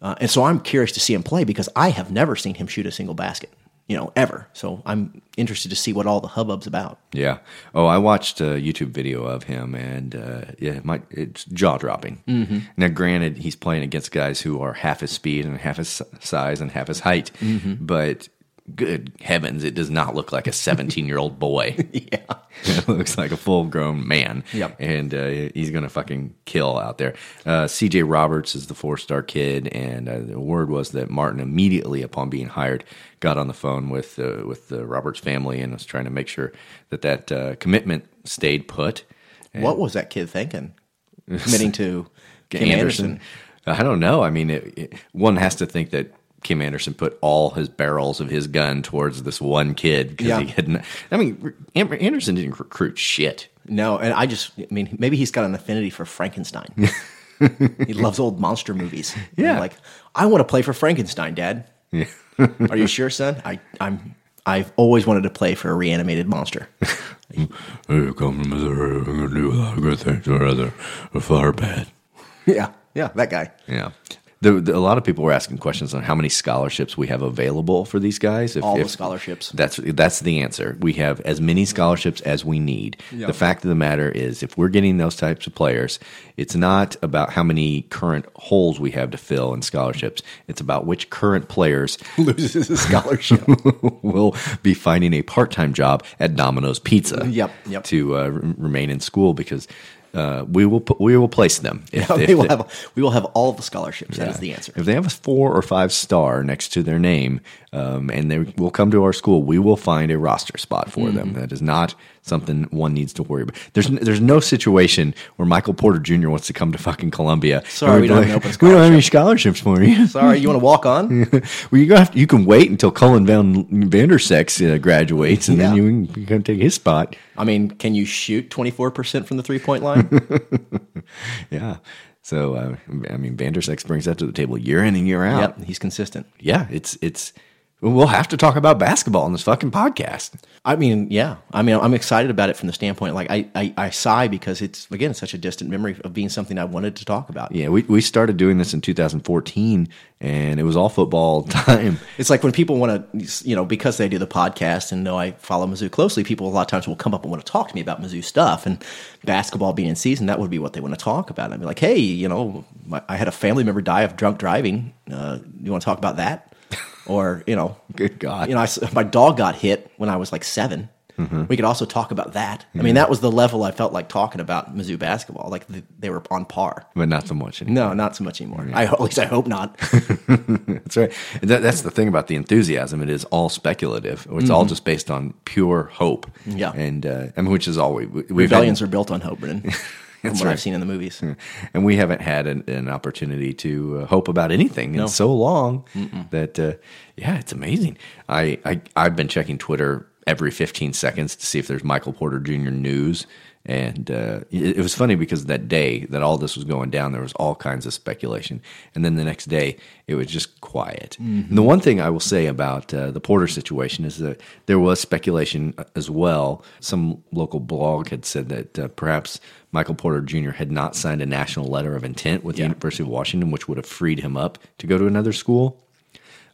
Speaker 7: Uh, and so I'm curious to see him play because I have never seen him shoot a single basket, you know, ever. So I'm interested to see what all the hubbub's about.
Speaker 6: Yeah. Oh, I watched a YouTube video of him, and uh, yeah, my, it's jaw dropping.
Speaker 7: Mhm.
Speaker 6: Now, granted, he's playing against guys who are half his speed and half his size and half his height,
Speaker 7: Mhm.
Speaker 6: but good heavens, it does not look like a 17 year old boy. *laughs*
Speaker 7: yeah. *laughs*
Speaker 6: It looks like a full grown man.
Speaker 7: Yep.
Speaker 6: And uh, he's going to fucking kill out there. Uh, CJ Roberts is the four star kid. And uh, the word was that Martin, immediately upon being hired, got on the phone with, uh, with the Roberts family and was trying to make sure that that uh, commitment stayed put. And
Speaker 7: What was that kid thinking? Committing to *laughs* Kim Anderson.
Speaker 6: I don't know. I mean, it, it, one has to think that Kim Anderson put all his barrels of his gun towards this one kid because
Speaker 7: Yeah.
Speaker 6: he hadn't. I mean, Anderson didn't recruit shit.
Speaker 7: No, and I just, I mean, maybe he's got an affinity for Frankenstein. *laughs* he loves old monster movies.
Speaker 6: Yeah.
Speaker 7: like I want to play for Frankenstein, Dad.
Speaker 6: Yeah.
Speaker 7: Are you sure, son? I, I'm. I've always wanted to play for a reanimated monster. *laughs*
Speaker 6: Hey, come from Missouri. I'm gonna do a lot of good things, or rather, far bad.
Speaker 7: yeah, yeah, that guy.
Speaker 6: Yeah. The, the, a lot of people were asking questions on how many scholarships we have available for these guys. If,
Speaker 7: All the scholarships.
Speaker 6: That's that's the answer. We have as many scholarships as we need.
Speaker 7: Yeah.
Speaker 6: The fact of the matter is, if we're getting those types of players, it's not about how many current holes we have to fill in scholarships. It's about which current players *laughs*
Speaker 7: Loses a scholarship. *laughs*
Speaker 6: will be finding a part-time job at Domino's Pizza.
Speaker 7: Yep, yep.
Speaker 6: To uh, re- remain in school because uh, we will we will place them. If,
Speaker 7: Yeah, *laughs*
Speaker 6: if
Speaker 7: we will
Speaker 6: they-
Speaker 7: have we will have all of the scholarships. That
Speaker 6: yeah.
Speaker 7: is the answer.
Speaker 6: If they have a four or five star next to their name, um, and they will come to our school, we will find a roster spot for them.
Speaker 7: Mm-hmm.
Speaker 6: That is not something one needs to worry about. There's there's no situation where Michael Porter Jr. wants to come to fucking Columbia.
Speaker 7: Sorry, we don't have open
Speaker 6: We don't have any scholarships for you. *laughs*
Speaker 7: Sorry, you want to walk on? *laughs*
Speaker 6: well, you have to, you can wait until Cullen Van Vandersex uh, graduates, and then
Speaker 7: Yeah.
Speaker 6: you can take his spot.
Speaker 7: I mean, can you shoot twenty four percent from the three point line? *laughs*
Speaker 6: Yeah. So uh, I mean, Vandersex brings that to the table year in and year out.
Speaker 7: yep, he's consistent.
Speaker 6: Yeah, it's it's. We'll have to talk about basketball on this fucking podcast.
Speaker 7: I mean, yeah. I mean, I'm excited about it from the standpoint. Like, I, I, I sigh because it's again such a distant memory of being something I wanted to talk about.
Speaker 6: Yeah, we we started doing this in 2014, and it was all football *laughs* time.
Speaker 7: It's like when people want to, you know, because they do the podcast and know I follow Mizzou closely, people a lot of times will come up and want to talk to me about Mizzou stuff and basketball being in season. That would be what they want to talk about. I'd be like, hey, you know, my, I had a family member die of drunk driving. Uh, you want to talk about that? Or, you know,
Speaker 6: Good God.
Speaker 7: you know, I my dog got hit when I was like 7 We could also talk about that. I mean, that was the level I felt like talking about Mizzou basketball. Like the, they were on par.
Speaker 6: but not so much anymore.
Speaker 7: No, not so much anymore. I, at least I hope not. *laughs*
Speaker 6: That's right. That, that's the thing about the enthusiasm. It is all speculative. It's all just based on pure hope.
Speaker 7: Mm-hmm. Yeah.
Speaker 6: and uh, I mean, which is all we we've
Speaker 7: Rebellions are built on hope, Brennan. *laughs* *laughs* From
Speaker 6: That's
Speaker 7: what
Speaker 6: right.
Speaker 7: I've seen in the movies.
Speaker 6: and we haven't had an, an opportunity to uh, hope about anything
Speaker 7: No.
Speaker 6: in so long that uh, yeah, it's amazing. I, I I've been checking Twitter every 15 seconds to see if there's Michael Porter Jr. news. And uh, it, it was funny because that day that all this was going down, there was all kinds of speculation. And then the next day, it was just quiet. And the one thing I will say about uh, the Porter situation is that there was speculation uh, as well. Some local blog had said that uh, perhaps Michael Porter Jr. had not signed a national letter of intent with the University of Washington, which would have freed him up to go to another school.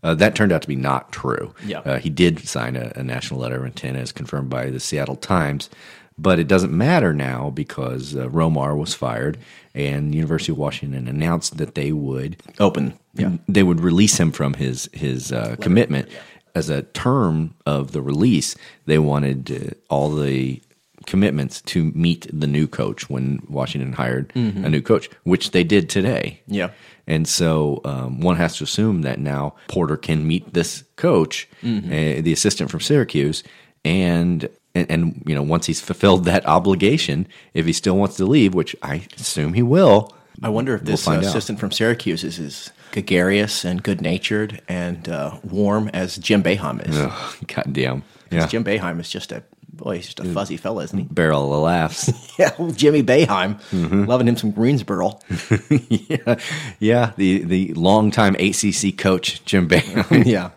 Speaker 6: Uh, that turned out to be not true.
Speaker 7: Yeah.
Speaker 6: Uh, he did sign a, a national letter of intent as confirmed by the Seattle Times, but it doesn't matter now because uh, Romar was fired and the University of Washington announced that they would
Speaker 7: Open. Yeah.
Speaker 6: they would release him from his his uh, commitment as a term of the release. They wanted uh, all the commitments to meet the new coach when Washington hired a new coach, which they did today.
Speaker 7: Yeah.
Speaker 6: And so um, one has to assume that now Porter can meet this coach,
Speaker 7: Mm-hmm.
Speaker 6: uh, the assistant from Syracuse, and, and and you know once he's fulfilled that obligation, if he still wants to leave, which I assume he will,
Speaker 7: I wonder if
Speaker 6: We'll
Speaker 7: this uh, assistant from Syracuse is as gregarious and good natured and uh, warm as Jim Boeheim is.
Speaker 6: Ugh, God damn. Yeah.
Speaker 7: Jim Boeheim is just a boy. He's just a fuzzy fella, isn't he? *laughs*
Speaker 6: Barrel of laughs.
Speaker 7: Yeah, old Jimmy Boeheim,
Speaker 6: Mm-hmm.
Speaker 7: loving him some Greensboro. *laughs*
Speaker 6: yeah, yeah. The the longtime ACC coach Jim Boeheim. *laughs*
Speaker 7: yeah,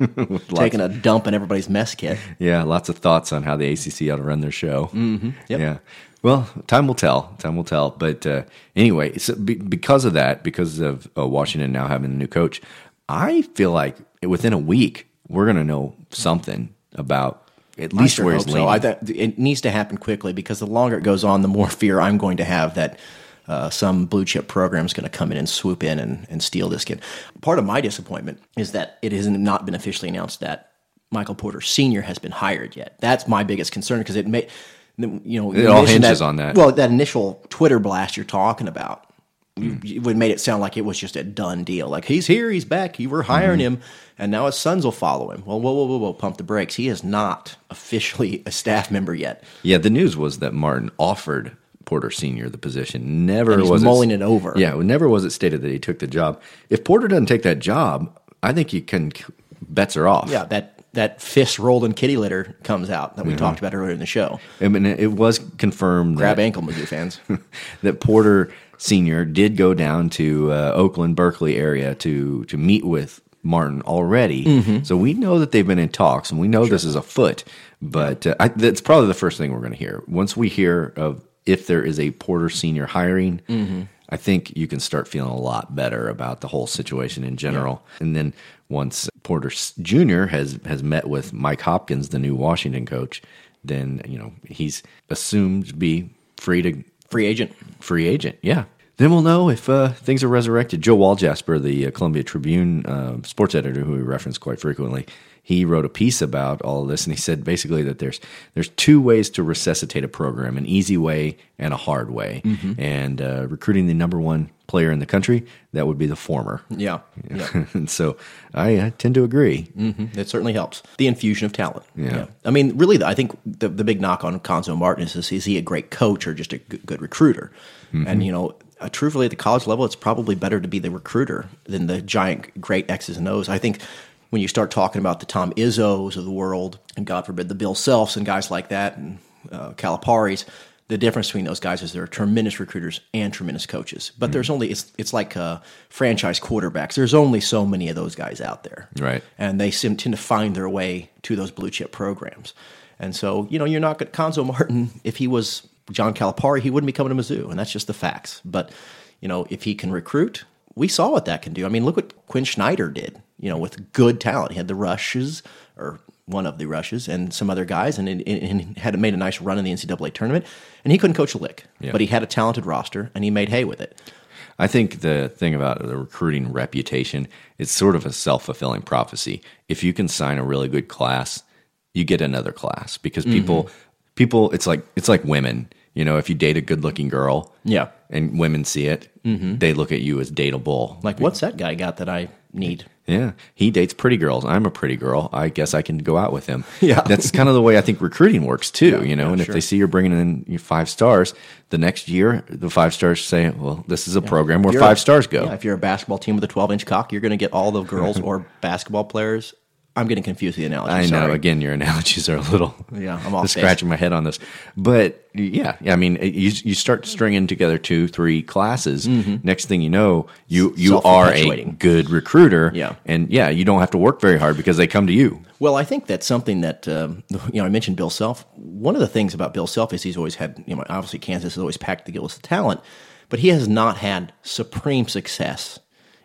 Speaker 7: taking a dump in everybody's mess kit.
Speaker 6: yeah, lots of thoughts on how the ACC ought to run their show.
Speaker 7: Mhm, yep.
Speaker 6: Yeah. Well, time will tell. Time will tell. But uh, anyway, so be, because of that, because of uh, Washington now having a new coach, I feel like within a week we're going to know something about at least
Speaker 7: sure
Speaker 6: where he's
Speaker 7: so. I, that, it needs to happen quickly because the longer it goes on, the more fear I'm going to have that uh, some blue chip program is going to come in and swoop in and, and steal this kid. Part of my disappointment is that it has not been officially announced that Michael Porter Sr. has been hired yet. That's my biggest concern because it may, you know,
Speaker 6: It all hinges on that.
Speaker 7: Well, that initial Twitter blast you're talking about.
Speaker 6: Mm.
Speaker 7: You, it would made it sound like it was just a done deal. Like he's here, he's back. You were hiring
Speaker 6: Mm-hmm.
Speaker 7: him, and now his sons will follow him. Well, whoa, whoa, whoa, whoa! Pump the brakes. He is not *laughs* officially a staff member yet.
Speaker 6: Yeah, the news was that Martin offered Porter Senior the position. Never was
Speaker 7: mulling it over.
Speaker 6: Yeah, never was it stated that he took the job. If Porter doesn't take that job, I think you can bets are off.
Speaker 7: Yeah, that that fist rolled in kitty litter comes out that we
Speaker 6: Mhm.
Speaker 7: talked about earlier in the show.
Speaker 6: I mean, it was confirmed
Speaker 7: Grab
Speaker 6: that,
Speaker 7: ankle, Mizzou fans. *laughs*
Speaker 6: that Porter Senior did go down to uh, Oakland, Berkeley area to to meet with Martin already.
Speaker 7: Mhm.
Speaker 6: So we know that they've been in talks, and we know this is afoot. But uh, I, that's probably the first thing we're going to hear. Once we hear of if there is a Porter Senior hiring,
Speaker 7: Mhm.
Speaker 6: I think you can start feeling a lot better about the whole situation in general. And then once Porter Jr. has has met with Mike Hopkins, the new Washington coach, then you know he's assumed to be free to
Speaker 7: free agent.
Speaker 6: Free agent, yeah. Then we'll know if uh, things are resurrected. Joe Walljasper, the uh, Columbia Tribune uh, sports editor, who we reference quite frequently, he wrote a piece about all of this, and he said basically that there's there's two ways to resuscitate a program: an easy way and a hard way.
Speaker 7: Mhm.
Speaker 6: And uh, recruiting the number one player in the country, that would be the former.
Speaker 7: Yeah, yeah. *laughs*
Speaker 6: and so I, I tend to agree.
Speaker 7: hmm It certainly helps. The infusion of talent.
Speaker 6: Yeah.
Speaker 7: I mean, really, I think the, the big knock on Cuonzo Martin is, is, he a great coach or just a good, good recruiter?
Speaker 6: Mhm.
Speaker 7: And, you know, uh, truthfully, at the college level, it's probably better to be the recruiter than the giant, great X's and O's. I think when you start talking about the Tom Izzos of the world, and God forbid the Bill Selfs and guys like that, and uh, Caliparis, the difference between those guys is they're tremendous recruiters and tremendous coaches. But there's only it's it's like uh, franchise quarterbacks. There's only so many of those guys out there
Speaker 6: Right.
Speaker 7: and they seem tend to find their way to those blue chip programs. And so, you know, you're not going Cuonzo Martin. If he was John Calipari, he wouldn't be coming to Mizzou, and that's just the facts. But you know, if he can recruit, we saw what that can do. I mean, look what Quin Snyder did. You know, with good talent, he had the rushes or one of the rushes and some other guys, and, and, and had made a nice run in the NCAA tournament. And he couldn't coach a lick,
Speaker 6: Yeah.
Speaker 7: but he had a talented roster, and he made hay with it.
Speaker 6: I think the thing about the recruiting reputation, it's sort of a self fulfilling prophecy. If you can sign a really good class, you get another class because people,
Speaker 7: Mhm.
Speaker 6: people, it's like it's like women. You know, if you date a good looking girl,
Speaker 7: Yeah.
Speaker 6: and women see it,
Speaker 7: Mhm.
Speaker 6: they look at you as dateable.
Speaker 7: Like, what's that guy got that I need?
Speaker 6: Yeah, he dates pretty girls. I'm a pretty girl. I guess I can go out with him. *laughs*
Speaker 7: Yeah.
Speaker 6: that's kind of the way I think recruiting works too.
Speaker 7: Yeah,
Speaker 6: you know,
Speaker 7: yeah,
Speaker 6: and if they see you're bringing in your five stars, the next year the five stars say, "Well, this is a program where five stars go."
Speaker 7: Yeah, if you're a basketball team with a 12 inch cock, you're going to get all the girls *laughs* or basketball players. I'm getting confused with the analogy.
Speaker 6: I know. Again, your *laughs* analogies are a little.
Speaker 7: Yeah, I'm off
Speaker 6: scratching my head on this, but yeah, yeah. I mean, you you start stringing together two, three classes.
Speaker 7: Mhm.
Speaker 6: Next thing you know, you you are a good recruiter.
Speaker 7: Yeah.
Speaker 6: and yeah, you don't have to work very hard because they come to you.
Speaker 7: Well, I think that's something that um, *laughs* you know. I mentioned Bill Self. One of the things about Bill Self is he's always had. You know, obviously Kansas has always packed the gills of talent, but he has not had supreme success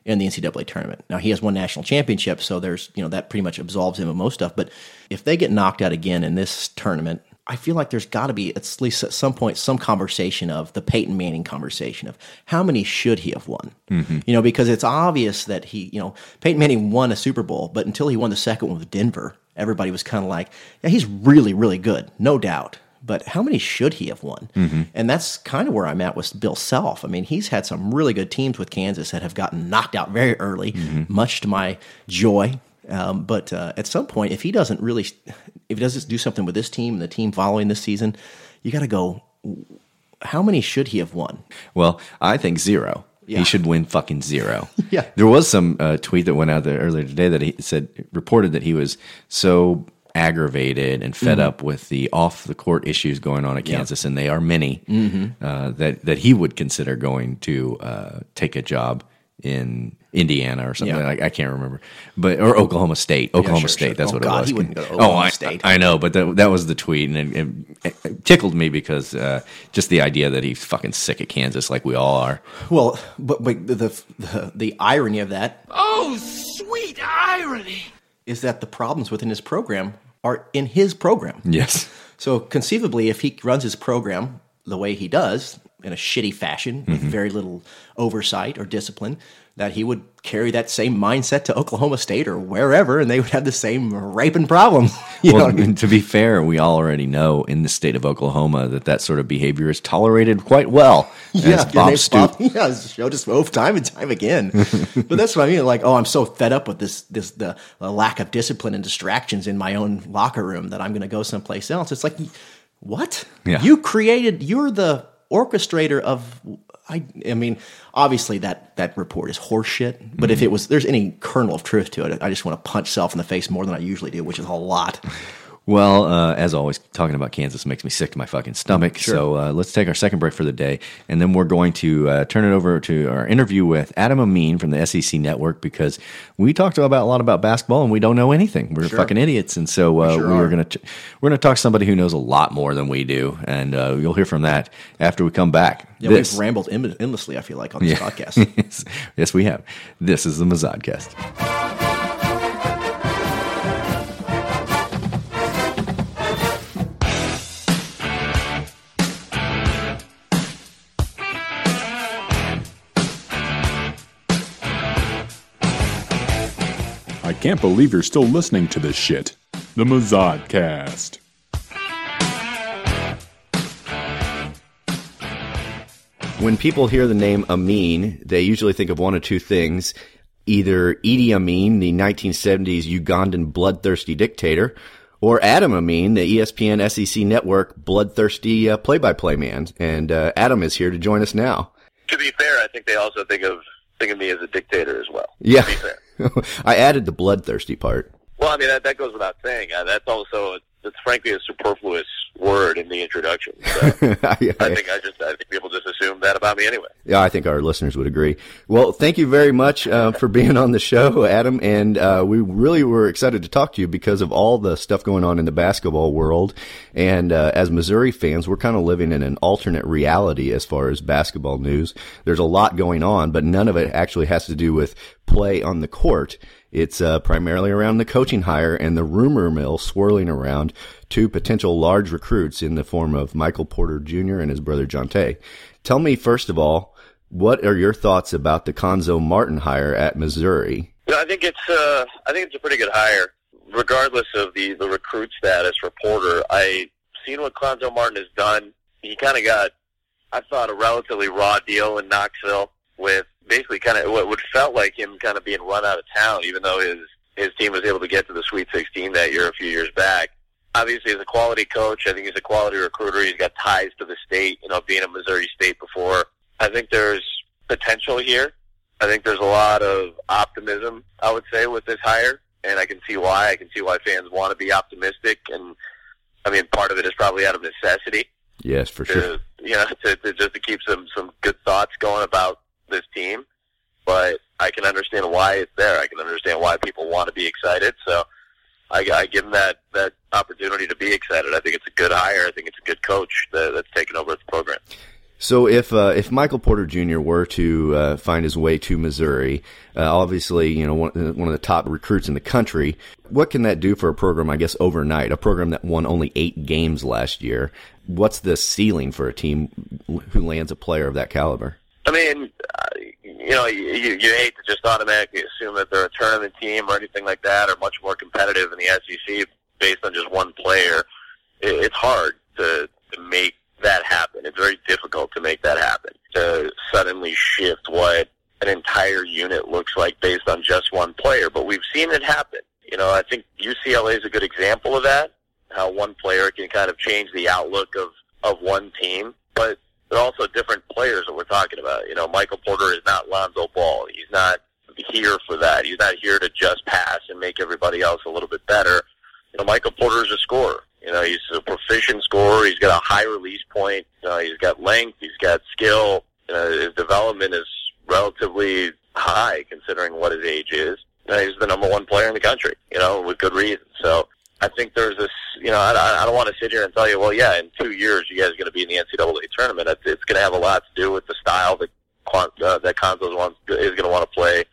Speaker 7: in the NCAA tournament. Now he has one national championship, so there's you know that pretty much absolves him of most stuff. But if they get knocked out again in this tournament, I feel like there's got to be at least at some point some conversation of the Peyton Manning conversation of how many should he have won. Mm-hmm. You know, because it's obvious that he, you know, Peyton Manning won a Super Bowl, but until he won the second one with Denver, everybody was kind of like, yeah, he's really, really good, no doubt. But how many should he have won?
Speaker 6: Mhm.
Speaker 7: And that's kind of where I'm at with Bill Self. I mean, he's had some really good teams with Kansas that have gotten knocked out very early, much to my joy. Um, but uh, at some point, if he doesn't really, if he doesn't do something with this team and the team following this season, you got to go. How many should he have won?
Speaker 6: Well, I think zero.
Speaker 7: Yeah.
Speaker 6: He should win fucking zero. *laughs*
Speaker 7: Yeah.
Speaker 6: There was some uh, tweet that went out there earlier today that he said reported that he was so aggravated and fed
Speaker 7: Mhm.
Speaker 6: up with the off the court issues going on at
Speaker 7: Yeah.
Speaker 6: Kansas, and they are many.
Speaker 7: Mhm.
Speaker 6: Uh, that that he would consider going to uh, take a job in Indiana or something
Speaker 7: Yeah.
Speaker 6: like I can't remember, but or Oklahoma State, Oklahoma
Speaker 7: sure,
Speaker 6: State.
Speaker 7: sure.
Speaker 6: That's
Speaker 7: Oh,
Speaker 6: what
Speaker 7: God,
Speaker 6: it was.
Speaker 7: he wouldn't go to
Speaker 6: oh,
Speaker 7: Oklahoma
Speaker 6: I,
Speaker 7: State.
Speaker 6: I know, but that, that was the tweet, and it, it, it tickled me because uh, just the idea that he's fucking sick of Kansas, like we all are.
Speaker 7: Well, but, but the, the the irony of that
Speaker 2: Oh, sweet irony.
Speaker 7: is that the problems within his program are in his program.
Speaker 6: Yes.
Speaker 7: So conceivably, if he runs his program the way he does, in a shitty fashion, with
Speaker 6: Mhm.
Speaker 7: very little oversight or discipline, that he would carry that same mindset to Oklahoma State or wherever, and they would have the same raping problems. *laughs* You
Speaker 6: well,
Speaker 7: I mean?
Speaker 6: to be fair, we already know in the state of Oklahoma that that sort of behavior is tolerated quite well. *laughs*
Speaker 7: Yeah,
Speaker 6: Bob Stoop. *laughs*
Speaker 7: Yeah, showed us both time and time again. but that's what I mean. Like, oh, I'm so fed up with this, this the, the lack of discipline and distractions in my own locker room that I'm going to go someplace else. It's like, what?
Speaker 6: Yeah.
Speaker 7: You created. You're the orchestrator of. I. I mean, obviously that that report is horseshit. But if
Speaker 6: Mhm.
Speaker 7: it was, there's any kernel of truth to it, I just want to punch self in the face more than I usually do, which is a lot.
Speaker 6: Well, uh, as always, talking about Kansas makes me sick to my fucking stomach.
Speaker 7: Sure.
Speaker 6: So uh, let's take our second break for the day, and then we're going to uh, turn it over to our interview with Adam Amin from the SEC Network because we talked about a lot about basketball and we don't know anything. We're
Speaker 7: Sure.
Speaker 6: fucking idiots, and so uh,
Speaker 7: sure
Speaker 6: we're gonna t- we're gonna talk to somebody who knows a lot more than we do, and uh, you'll hear from that after we come back.
Speaker 7: Yeah,
Speaker 6: This-
Speaker 7: we've rambled end- endlessly. I feel like on this *laughs*
Speaker 6: Yeah.
Speaker 7: podcast.
Speaker 6: yes, yes, we have. This is the Mazodcast.
Speaker 5: Can't believe you're still listening to this shit. The Mazodcast.
Speaker 6: When people hear the name Amin, they usually think of one of two things. Either Idi Amin, the 1970s Ugandan bloodthirsty dictator, or Adam Amin, the ESPN SEC network bloodthirsty uh, play-by-play man. And uh, Adam is here to join us now.
Speaker 14: To be fair, I think they also think of think of me as a dictator as well.
Speaker 6: Yeah.
Speaker 14: To be fair. *laughs*
Speaker 6: I added the bloodthirsty part.
Speaker 14: Well, I mean that that goes without saying. Uh, that's also it's frankly a superfluous word in the introduction. So *laughs* I think I just I think people just assume that about me anyway.
Speaker 6: Yeah, I think our listeners would agree. Well, thank you very much uh, for being on the show, Adam. And uh, we really were excited to talk to you because of all the stuff going on in the basketball world. And uh, as Missouri fans, we're kind of living in an alternate reality as far as basketball news. There's a lot going on, but none of it actually has to do with play on the court. It's uh, primarily around the coaching hire and the rumor mill swirling around two potential large recruits in the form of Michael Porter Jr. and his brother Jontay. Tell me, first of all, what are your thoughts about the Cuonzo Martin hire at Missouri?
Speaker 14: I think it's uh, I think it's a pretty good hire, regardless of the the recruit status for Porter. I seen what Cuonzo Martin has done. He kind of got, I thought, a relatively raw deal in Knoxville with basically kind of what, what felt like him kind of being run out of town, even though his his team was able to get to the Sweet 16 that year a few years back. Obviously, he's a quality coach. I think he's a quality recruiter. He's got ties to the state, you know, being at Missouri State before. I think there's potential here. I think there's a lot of optimism, I would say, with this hire, and I can see why. I can see why fans want to be optimistic, and I mean, part of it is probably out of necessity
Speaker 6: Yes, for
Speaker 14: to
Speaker 6: sure.
Speaker 14: you know *laughs* to, to just to keep some some good thoughts going about this team. But I can understand why it's there. I can understand why people want to be excited. So I, I give them that that opportunity to be excited. I think it's a good hire. I think it's a good coach that, that's taken over the program.
Speaker 6: So if uh, if Michael Porter Jr. were to uh, find his way to Missouri, uh, obviously you know one, one of the top recruits in the country, what can that do for a program? I guess overnight, a program that won only eight games last year. What's the ceiling for a team who lands a player of that caliber?
Speaker 14: I mean, you know, you, you hate to just automatically assume that they're a tournament team or anything like that, or much more competitive in the SEC based on just one player. It, it's hard to to make that happen. It's very difficult to make that happen. To suddenly shift what an entire unit looks like based on just one player. But we've seen it happen. You know, I think UCLA is a good example of that. How one player can kind of change the outlook of of one team. But they're also different players that we're talking about. You know, Michael Porter is not Lonzo Ball. He's not here for that. He's not here to just pass and make everybody else a little bit better. You know, Michael Porter is a scorer. You know, he's a proficient scorer. He's got a high release point. Know, he's got length. He's got skill. You know, his development is relatively high considering what his age is. You know, he's the number one player in the country. You know, with good reason. So I think there's this. You know, I, I don't want to sit here and tell you, well, yeah, in two years you guys are going to be in the NCAA tournament. It's, it's going to have a lot to do with the style that uh, that Cuonzo's wants is going to want to play,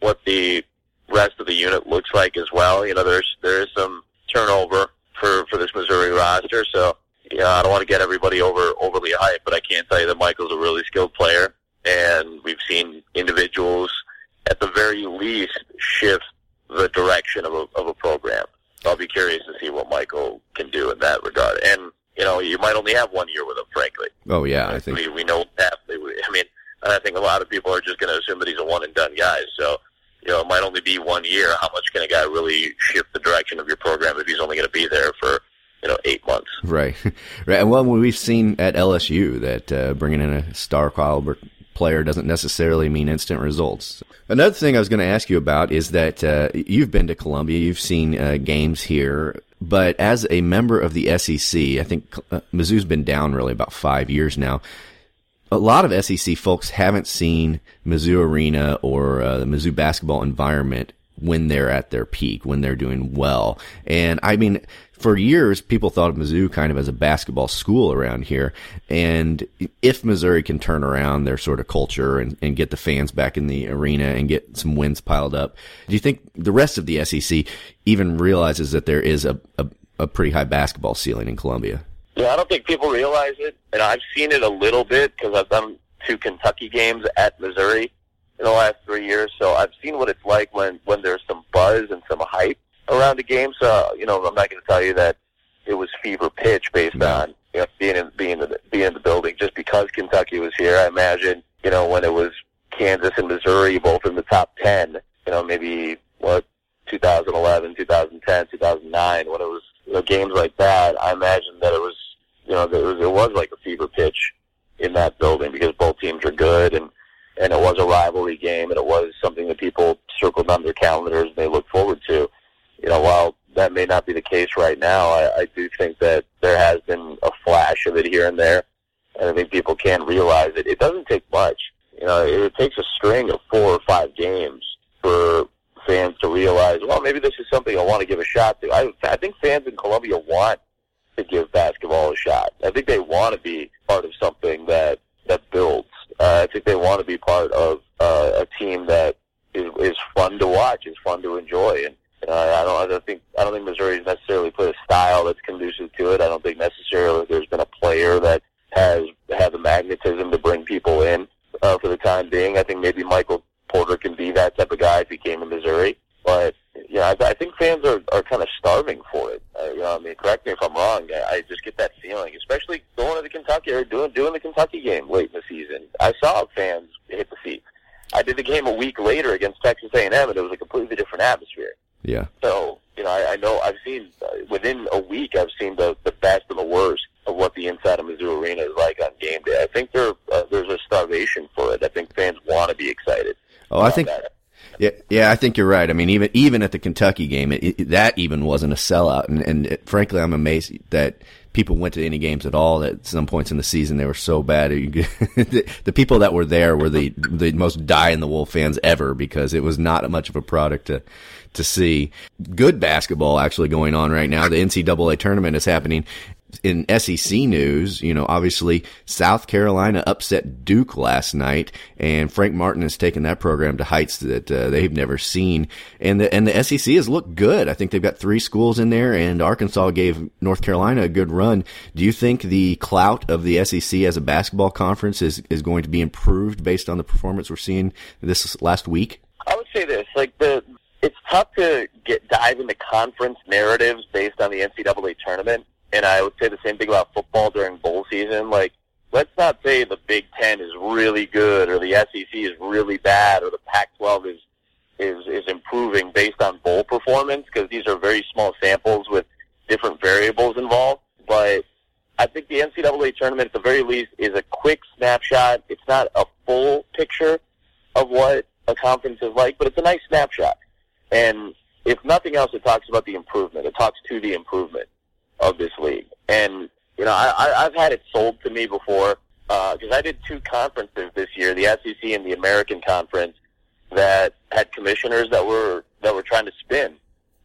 Speaker 14: what the rest of the unit looks like as well. You know, there's there is some turnover for for this Missouri roster, so yeah, I don't want to get everybody over overly hyped, but I can tell you that Michael's a really skilled player, and we've seen individuals at the very least shift the direction of a of a program. So I'll be curious to see what Michael can do in that regard. And you know, you might only have one year with him, frankly.
Speaker 11: Oh yeah, I think
Speaker 14: we we know that. I mean, I think a lot of people are just going to assume that he's a one and done guy. So you know, it might only be one year. How much can a guy really shift the direction of your program if he's only going to be there for you know eight months?
Speaker 11: Right, *laughs* right. Well, we've seen at LSU that uh, bringing in a star caliber player doesn't necessarily mean instant results. Another thing I was going to ask you about is that uh, you've been to Columbia, you've seen uh, games here, but as a member of the SEC, I think uh, Mizzou's been down really about five years now a lot of SEC folks haven't seen Mizzou Arena or uh, the Mizzou basketball environment when they're at their peak, when they're doing well. And I mean, for years, people thought of Mizzou kind of as a basketball school around here. And if Missouri can turn around their sort of culture and, and get the fans back in the arena and get some wins piled up, do you think the rest of the SEC even realizes that there is a, a, a pretty high basketball ceiling in Columbia?
Speaker 14: Yeah, I don't think people realize it, and I've seen it a little bit because I've done two Kentucky games at Missouri in the last three years. So I've seen what it's like when when there's some buzz and some hype around a game. So you know, I'm not going to tell you that it was fever pitch based no. on you know, being in being in the, being in the building just because Kentucky was here. I imagine you know when it was Kansas and Missouri both in the top ten. You know, maybe what 2011, 2010, 2009 when it was you know, games like that. I imagine that it was you know, there was, it was like a fever pitch in that building because both teams are good and and it was a rivalry game and it was something that people circled on their calendars and they look forward to. You know, while that may not be the case right now, I, I do think that there has been a flash of it here and there, and I think people can realize it. It doesn't take much. You know, it, it takes a string of four or five games for fans to realize, well, maybe this is something I want to give a shot to. I, I think fans in Columbia want to give basketball a shot. I think they want to be part of something that that builds. Uh, I think they want to be part of uh, a team that is, is fun to watch, is fun to enjoy, and uh, I don't. I don't think. I don't think Missouri's necessarily put a style that's conducive to it. I don't think necessarily there's been a player that has had the magnetism to bring people in uh, for the time being. I think maybe Michael Porter can be that type of guy if he came to Missouri, but yeah, I, I think fans are, are kind of starving for it. Uh, you know, I mean, correct me if I'm wrong. I, I just get that feeling, especially going to the Kentucky or doing doing the Kentucky game late in the season. I saw fans hit the seats. I did the game a week later against Texas A&M, and it was a completely different atmosphere.
Speaker 11: Yeah.
Speaker 14: So you know, I, I know I've seen uh, within a week I've seen the the best and the worst of what the inside of Mizzou Arena is like on game day. I think there uh, there's a starvation for it. I think fans want to be excited.
Speaker 11: Oh, I think. That. Yeah, yeah, I think you're right. I mean, even even at the Kentucky game, it, it, that even wasn't a sellout, and, and it, frankly, I'm amazed that people went to any games at all. At some points in the season, they were so bad. *laughs* the, people that were there were the the most die in the wool fans ever because it was not much of a product to to see. Good basketball actually going on right now. The NCAA tournament is happening, in SEC news, you know, obviously South Carolina upset Duke last night, and Frank Martin has taken that program to heights that uh, they've never seen. And the and the SEC has looked good. I think they've got three schools in there, and Arkansas gave North Carolina a good run. Do you think the clout of the SEC as a basketball conference is is going to be improved based on the performance we're seeing this last week?
Speaker 14: I would say this: like the it's tough to get dive into conference narratives based on the NCAA tournament and I would say the same thing about football during bowl season. Like, let's not say the Big Ten is really good or the SEC is really bad or the Pac-12 is is is improving based on bowl performance because these are very small samples with different variables involved. But I think the NCAA tournament, at the very least, is a quick snapshot. It's not a full picture of what a conference is like, but it's a nice snapshot. And if nothing else, it talks about the improvement. It talks to the improvement of this league. And you know, I, I, I've had it sold to me before uh, because I did two conferences this year, the SEC and the American Conference, that had commissioners that were that were trying to spin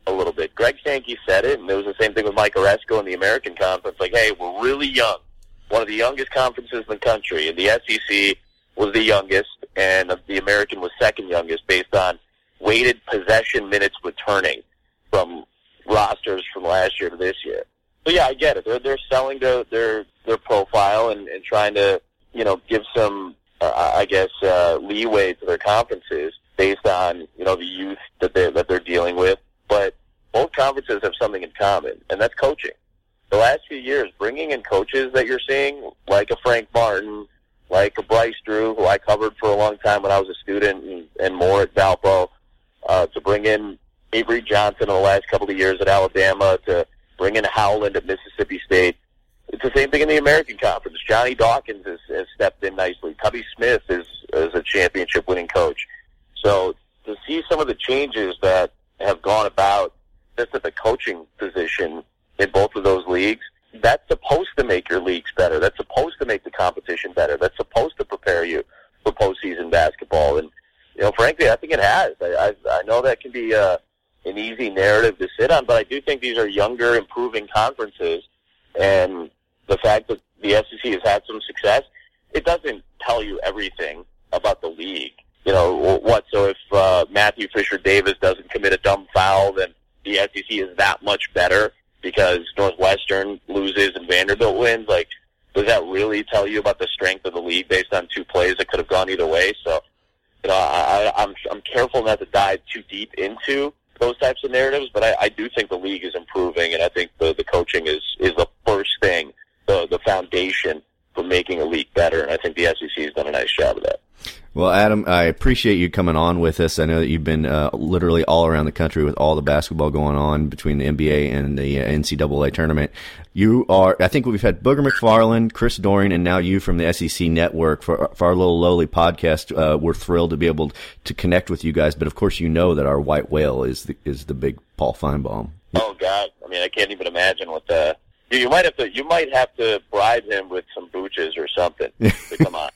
Speaker 14: a little bit. Greg Sankey said it, and it was the same thing with Mike Aresco in the American Conference. Like, hey, we're really young, one of the youngest conferences in the country, and the SEC was the youngest, and the American was second youngest based on weighted possession minutes returning from rosters from last year to this year. So yeah, I get it. They're they're selling their their their profile and, and trying to you know give some uh, I guess uh, leeway to their conferences based on you know the youth that they that they're dealing with. But both conferences have something in common, and that's coaching. The last few years, bringing in coaches that you're seeing, like a Frank Martin, like a Bryce Drew, who I covered for a long time when I was a student, and, and more at Valpo, uh, to bring in Avery Johnson in the last couple of years at Alabama, to bring in Howland at Mississippi State. It's the same thing in the American Conference. Johnny Dawkins has, has stepped in nicely. Tubby Smith is, is a championship winning coach. So to see some of the changes that have gone about just at the coaching position in both of those leagues, that's supposed to make your leagues better. That's supposed to make the competition better. That's supposed to prepare you for postseason basketball. And you know, frankly, I think it has. I I, I know that can be uh, an easy narrative to sit on, but I do think these are younger, improving conferences, and the fact that the SEC has had some success, it doesn't tell you everything about the league. You know what? So if uh, Matthew Fisher Davis doesn't commit a dumb foul, then the SEC is that much better because Northwestern loses and Vanderbilt wins. Like, does that really tell you about the strength of the league based on two plays that could have gone either way? So, you know, I, I'm I'm careful not to dive too deep into those types of narratives, but I, I do think the league is improving, and I think the the coaching is is the first thing, the the foundation for making a league better, and I think the SEC has done a nice job of that.
Speaker 6: Well, Adam, I appreciate you coming on with us. I know that you've been uh, literally all around the country with all the basketball going on between the NBA and the uh, NCAA tournament. You are, I think we've had Booger McFarland, Chris Doering, and now you from the SEC Network for, for our little lowly podcast. Uh, we're thrilled to be able to connect with you guys, but of course, you know that our white whale is the, is the big Paul Finebaum.
Speaker 14: Oh God, I mean, I can't even imagine what the. You might have to. You might have to bribe him with some booches or something to *laughs* come on.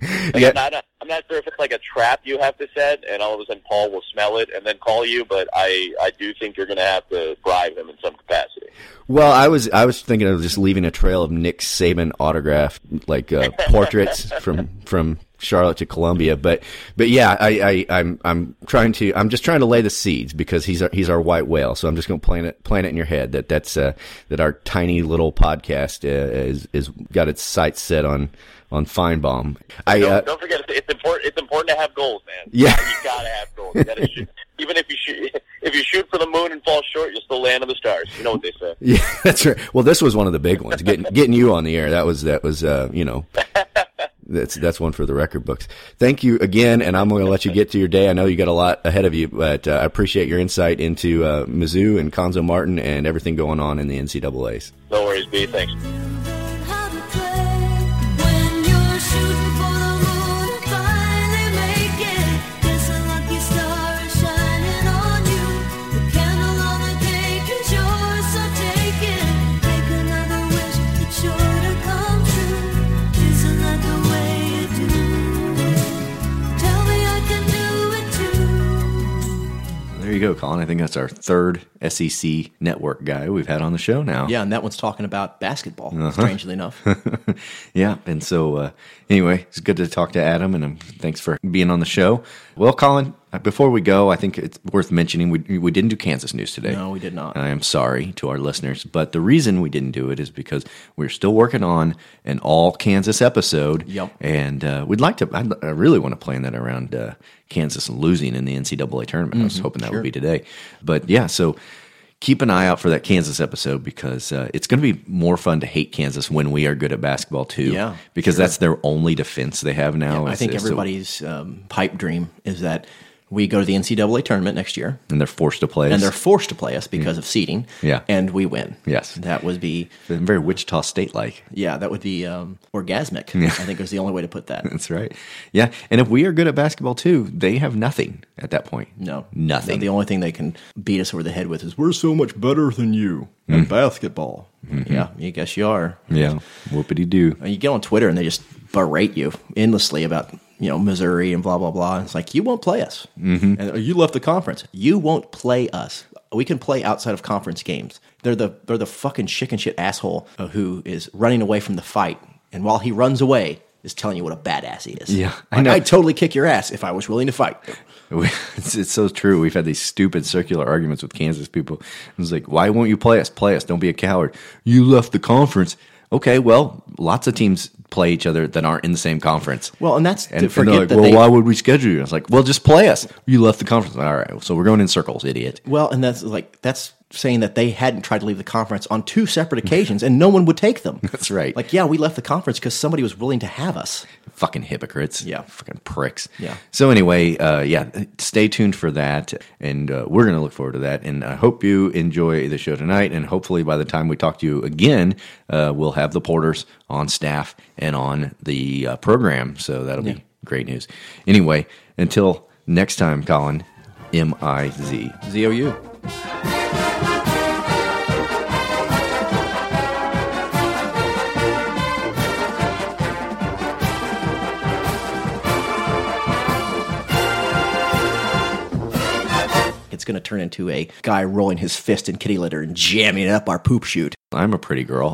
Speaker 14: Like, *laughs*
Speaker 6: Yeah.
Speaker 14: I'm, not, I'm not sure if it's like a trap you have to set, and all of a sudden Paul will smell it and then call you. But I, I do think you're going to have to bribe him in some capacity.
Speaker 6: Well, I was I was thinking of just leaving a trail of Nick Saban autographed like uh, *laughs* portraits from from Charlotte to Columbia, but but yeah, I, I I'm I'm trying to I'm just trying to lay the seeds because he's our, he's our white whale. So I'm just going to plant it plant it in your head that that's uh, that our tiny little podcast uh, is is got its sights set on on Finebaum. I
Speaker 14: don't,
Speaker 6: uh,
Speaker 14: don't forget, it's, it's important. It's important to have goals, man.
Speaker 6: Yeah.
Speaker 14: you gotta have goals. You gotta shoot. Even if you shoot, if you shoot for the moon and fall short, you'll still land on the stars. You know what they say. *laughs*
Speaker 6: Yeah, that's right. Well, this was one of the big ones. Getting getting you on the air. That was that was uh, you know. *laughs* That's that's one for the record books. Thank you again, and I'm going to let you get to your day. I know you got a lot ahead of you, but uh, I appreciate your insight into uh, Mizzou and Cuonzo Martin and everything going on in the NCAA's.
Speaker 14: No worries, B. Thanks.
Speaker 6: You go, Colin. I think that's our third SEC network guy we've had on the show now.
Speaker 7: Yeah, and that one's talking about basketball,
Speaker 6: Uh-huh.
Speaker 7: strangely enough. *laughs*
Speaker 6: yeah, and so uh, anyway, it's good to talk to Adam, and um, thanks for being on the show. Well, Colin, before we go, I think it's worth mentioning we we didn't do Kansas news today.
Speaker 7: No, we did not.
Speaker 6: I am sorry to our listeners, but the reason we didn't do it is because we're still working on an all Kansas episode.
Speaker 7: Yep.
Speaker 6: and uh, we'd like to. I'd, I really want to plan that around uh, Kansas losing in the NCAA tournament. I was
Speaker 7: Mhm,
Speaker 6: hoping that
Speaker 7: sure.
Speaker 6: would be today, but yeah, so keep an eye out for that Kansas episode because uh, it's going to be more fun to hate Kansas when we are good at basketball too.
Speaker 7: Yeah,
Speaker 6: because
Speaker 7: sure.
Speaker 6: that's their only defense they have now.
Speaker 7: I
Speaker 6: is-
Speaker 7: think everybody's um, pipe dream is that We go to the NCAA tournament next year,
Speaker 6: and they're forced to play,
Speaker 7: and
Speaker 6: us.
Speaker 7: they're forced to play us because of seeding.
Speaker 6: Yeah.
Speaker 7: and we win.
Speaker 6: Yes.
Speaker 7: that would be
Speaker 6: very Wichita State like.
Speaker 7: yeah, that would be um, orgasmic.
Speaker 6: Yeah.
Speaker 7: I think is the only way to put that. *laughs*
Speaker 6: That's right. Yeah, and if we are good at basketball too, they have nothing at that point.
Speaker 7: No,
Speaker 6: nothing.
Speaker 7: The only thing they can beat us over the head with is we're so much better than you at basketball. Yeah, I guess you are.
Speaker 6: Mm-hmm. Yeah, whoopity doo.
Speaker 7: And you get on Twitter and they just berate you endlessly about you know Missouri and blah blah blah. It's like you won't play us,
Speaker 6: Mhm.
Speaker 7: and you left the conference. You won't play us. We can play outside of conference games. They're the they're the fucking chicken shit asshole who is running away from the fight, and while he runs away, is telling you what a badass he is.
Speaker 6: Yeah, I know.
Speaker 7: I'd totally kick your ass if I was willing to fight.
Speaker 6: It's, it's so true. We've had these stupid circular arguments with Kansas people. It's like, why won't you play us? Play us. Don't be a coward. You left the conference. Okay, well, lots of teams play each other that aren't in the same conference.
Speaker 7: Well, and that's
Speaker 6: And,
Speaker 7: to
Speaker 6: and
Speaker 7: forget
Speaker 6: they're like,
Speaker 7: that
Speaker 6: well,
Speaker 7: they-
Speaker 6: why would we schedule you? It's like, well, just play us. You left the conference. All right, so we're going in circles, idiot.
Speaker 7: Well, and that's like that's saying that they hadn't tried to leave the conference on two separate occasions, and no one would take them. *laughs*
Speaker 6: That's right.
Speaker 7: Like, yeah, we left the conference because somebody was willing to have us.
Speaker 6: Fucking hypocrites.
Speaker 7: Yeah.
Speaker 6: Fucking pricks.
Speaker 7: Yeah.
Speaker 6: So anyway, uh, yeah, stay tuned for that, and uh, we're going to look forward to that. And I hope you enjoy the show tonight. And hopefully, by the time we talk to you again, uh, we'll have the porters on staff and on the uh, program. So that'll
Speaker 7: Yeah.
Speaker 6: be great news. Anyway, until next time, Colin. M I Z
Speaker 7: Z O U. going to turn into a guy rolling his fist in kitty litter and jamming it up our poop chute.
Speaker 6: I'm a pretty girl.